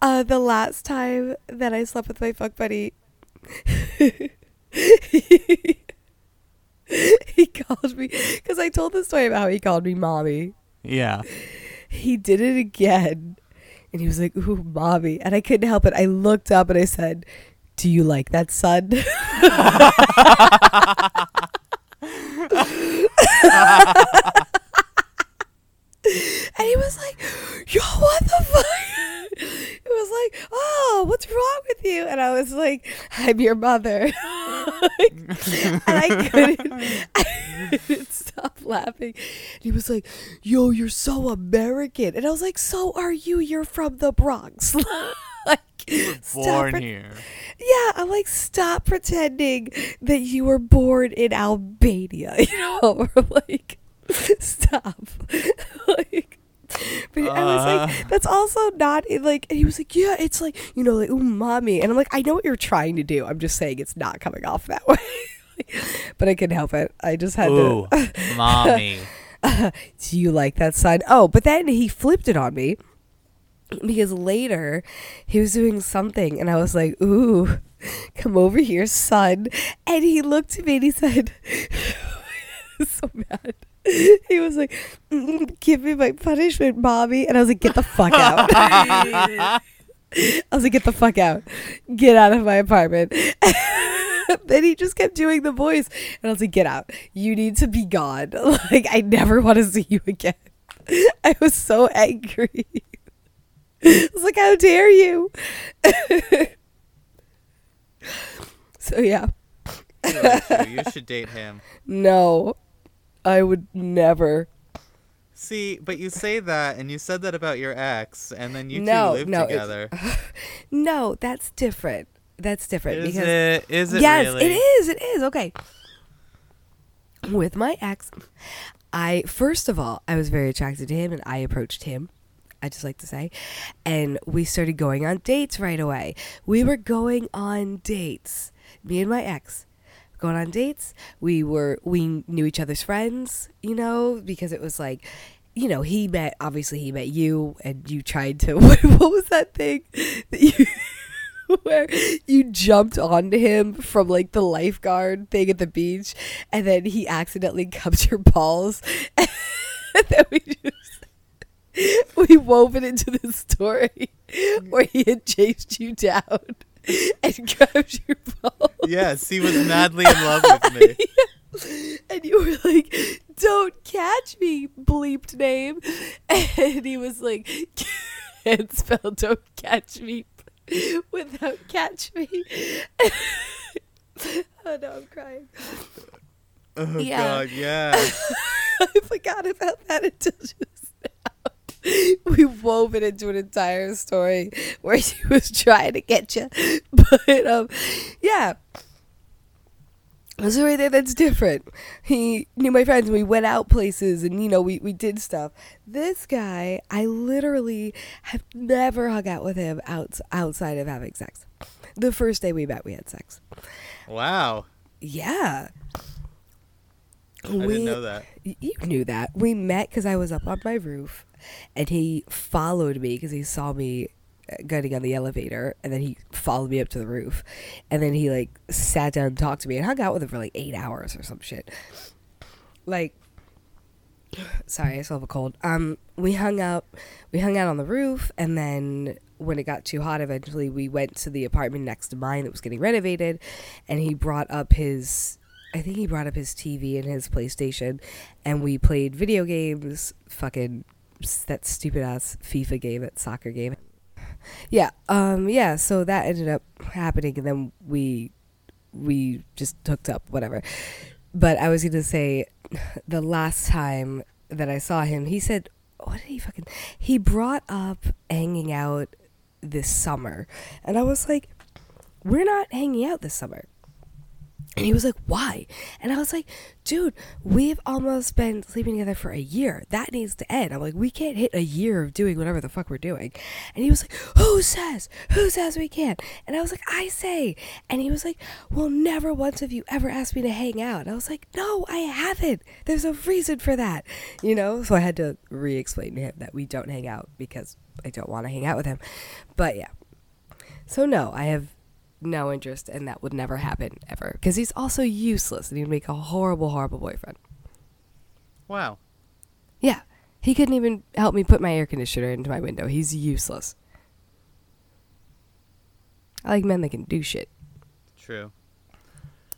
uh, the last time that I slept with my fuck buddy, he called me because I told the story about how he called me mommy. Yeah. He did it again, and he was like, "Ooh, mommy," and I couldn't help it. I looked up and I said, "Do you like that, son?" And he was like, Yo, what the fuck? He was like, Oh, what's wrong with you? And I was like, I'm your mother. and I couldn't, I couldn't stop laughing. And he was like, Yo, you're so American. And I was like, So are you. You're from the Bronx. like, Born pre- here. yeah, I'm like, stop pretending that you were born in Albania, you know, or like, stop. like, but I was Uh. like, that's also not it, like, and he was like, yeah, it's like, you know, like, umami. And I'm like, I know what you're trying to do. I'm just saying it's not coming off that way. but I couldn't help it. I just had Ooh, to. mommy. Do you like that sign? Oh, but then he flipped it on me because later he was doing something and I was like, Ooh, come over here, son. And he looked at me and he said, so mad. He was like, "Mm, Give me my punishment, mommy. And I was like, Get the fuck out. I was like, Get the fuck out. Get out of my apartment. then he just kept doing the voice, and I was like, "Get out! You need to be gone! Like I never want to see you again." I was so angry. I was like, "How dare you!" so yeah, He likes you. You should date him. no, I would never. See, but you say that, and you said that about your ex, and then you No, two live no, together. No, that's different. That's different Is because it? Is it yes, really? it is. It is. Okay. With my ex, I first of all, I was very attracted to him and I approached him. I just like to say. And we started going on dates right away. We were going on dates. Me and my ex going on dates. We were we knew each other's friends, you know, because it was like you know, he met obviously he met you and you tried to what, what was that thing that you where you jumped onto him from like the lifeguard thing at the beach and then he accidentally cupped your balls and then we just we wove it into the story where he had chased you down and grabbed your balls Yes, he was madly in love with me. and you were like, "Don't catch me," bleeped name, and he was like, "Can't spell don't catch me without catch me." oh no, I'm crying. Oh Yeah. God, yeah. I forgot about that until just. We wove it into an entire story where he was trying to get you, but um, yeah. So right there, that's different. He knew my friends. We went out places, and you know, we we did stuff. This guy, I literally have never hung out with him outs outside of having sex. The first day we met, we had sex. Wow, Yeah. I didn't know that. You knew that. We met because I was up on my roof, and he followed me because he saw me uh, getting on the elevator, and then he followed me up to the roof, and then he like sat down and talked to me and hung out with him for like eight hours or some shit. Like, sorry, I still have a cold. Um, we hung out, we hung out on the roof, and then when it got too hot, eventually we went to the apartment next to mine that was getting renovated, and he brought up his. I think he brought up his TV and his PlayStation, and we played video games. Fucking that stupid ass FIFA game, that soccer game. Yeah, um, yeah. So that ended up happening, and then we we just hooked up, whatever. But I was gonna say, the last time that I saw him, he said, "What did he fucking?" He brought up hanging out this summer, and I was like, "We're not hanging out this summer." And he was like, Why? And I was like, Dude, we've almost been sleeping together for a year. That needs to end. I'm like, We can't hit a year of doing whatever the fuck we're doing. And he was like, Who says? Who says we can't? And I was like, I say. And he was like, Well, never once have you ever asked me to hang out. And I was like, No, I haven't. There's a reason for that. You know? So I had to re explain to him that we don't hang out because I don't want to hang out with him. But yeah. So no, I have no interest, and that would never happen ever because he's also useless, and he'd make a horrible, horrible boyfriend. Wow. Yeah, he couldn't even help me put my air conditioner into my window. He's useless. I like men that can do shit. True.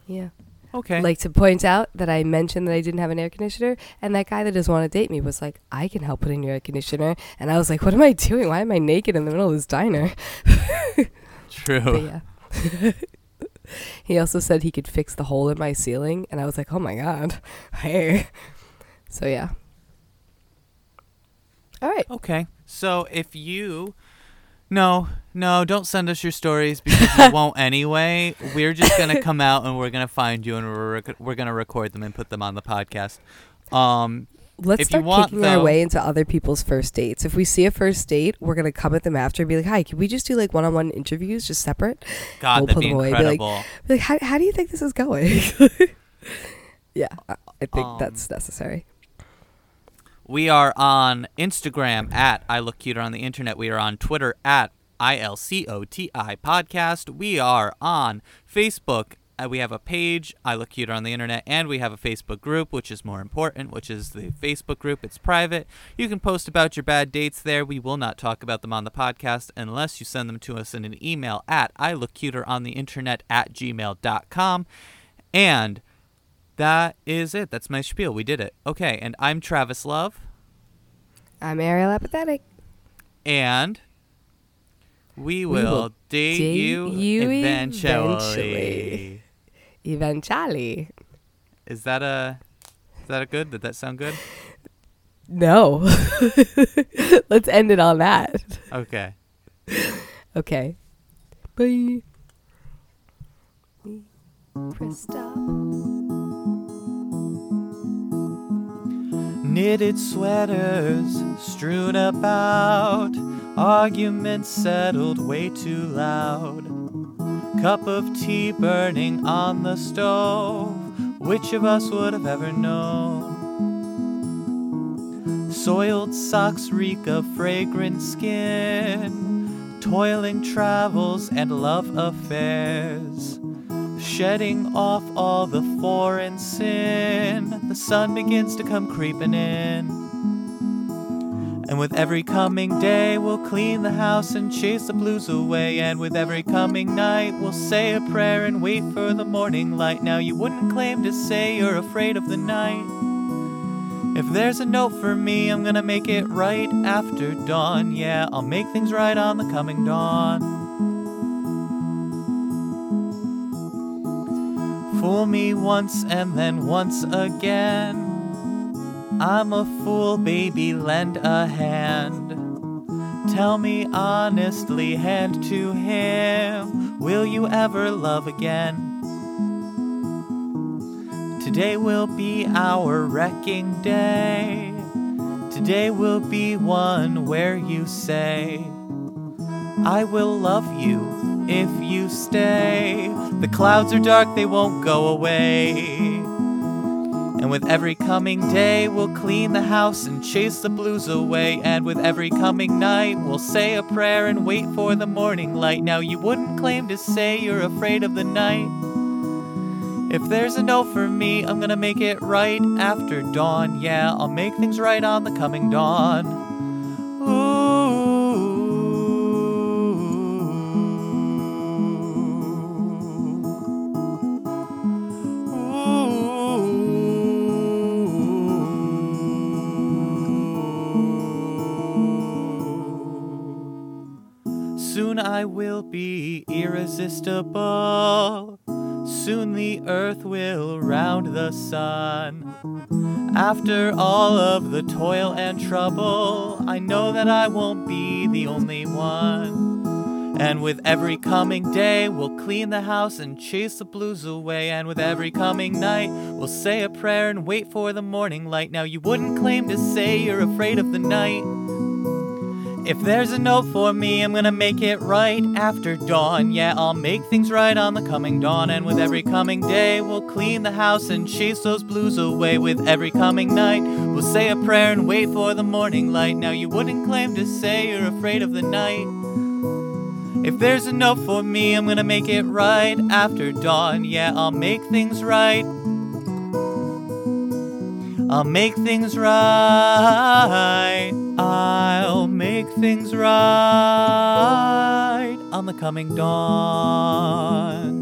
Yeah. Okay. Like to point out that I mentioned that I didn't have an air conditioner, and that guy that doesn't want to date me was like, "I can help put in your air conditioner," and I was like, "What am I doing? Why am I naked in the middle of this diner?" True. But yeah. he also said he could fix the hole in my ceiling, and I was like, oh my god. Hey. So yeah. All right. Okay. So if you no, no, don't send us your stories because you won't anyway. We're just gonna come out and we're gonna find you and we're rec- we're gonna record them and put them on the podcast. Um, Let's If start want, kicking our way into other people's first dates. If we see a first date, we're gonna come at them after and be like, "Hi, can we just do like one-on-one interviews, just separate?" God, We'll that'd be them away, be like, incredible. Be like, how, how do you think this is going? yeah, I, I think Um, that's necessary. We are on Instagram at I Look Cuter on the Internet. We are on Twitter at ILCOTI Podcast. We are on Facebook Uh, we have a page, I Look Cuter on the Internet, and we have a Facebook group, which is more important, which is the Facebook group. It's private. You can post about your bad dates there. We will not talk about them on the podcast unless you send them to us in an email at I Look Cuter on the Internet at gmail.com. And that is it. That's my spiel. We did it. Okay, and I'm Travis Love. I'm Ariel Apathetic. And we will, will date, date you, you eventually. eventually. Eventually. Is that a is that a good? Did that sound good? No. Let's end it on that. Okay. Okay. Bye. Press stop. Knitted sweaters strewn about, arguments settled way too loud. Cup of tea burning on the stove, which of us would have ever known? Soiled socks reek of fragrant skin, toiling travels and love affairs. Shedding off all the foreign sin, the sun begins to come creeping in. And with every coming day, we'll clean the house and chase the blues away. And with every coming night, we'll say a prayer and wait for the morning light. Now, you wouldn't claim to say you're afraid of the night. If there's a note for me, I'm gonna make it right after dawn. Yeah, I'll make things right on the coming dawn. Fool me once and then once again. I'm a fool, baby, lend a hand. Tell me honestly, hand to him, will you ever love again? Today will be our wrecking day. Today will be one where you say, I will love you if you stay. The clouds are dark, they won't go away. And with every coming day, we'll clean the house and chase the blues away. And with every coming night, we'll say a prayer and wait for the morning light. Now, you wouldn't claim to say you're afraid of the night. If there's a note for me, I'm gonna make it right after dawn. Yeah, I'll make things right on the coming dawn. Be irresistible. Soon the earth will round the sun. After all of the toil and trouble, I know that I won't be the only one. And with every coming day, we'll clean the house and chase the blues away. And with every coming night, we'll say a prayer and wait for the morning light. Now, you wouldn't claim to say you're afraid of the night. If there's a note for me, I'm gonna make it right after dawn. Yeah, I'll make things right on the coming dawn. And with every coming day, we'll clean the house and chase those blues away. With every coming night, we'll say a prayer and wait for the morning light. Now, you wouldn't claim to say you're afraid of the night. If there's a note for me, I'm gonna make it right after dawn. Yeah, I'll make things right. I'll make things right. I'll make things right on the coming dawn.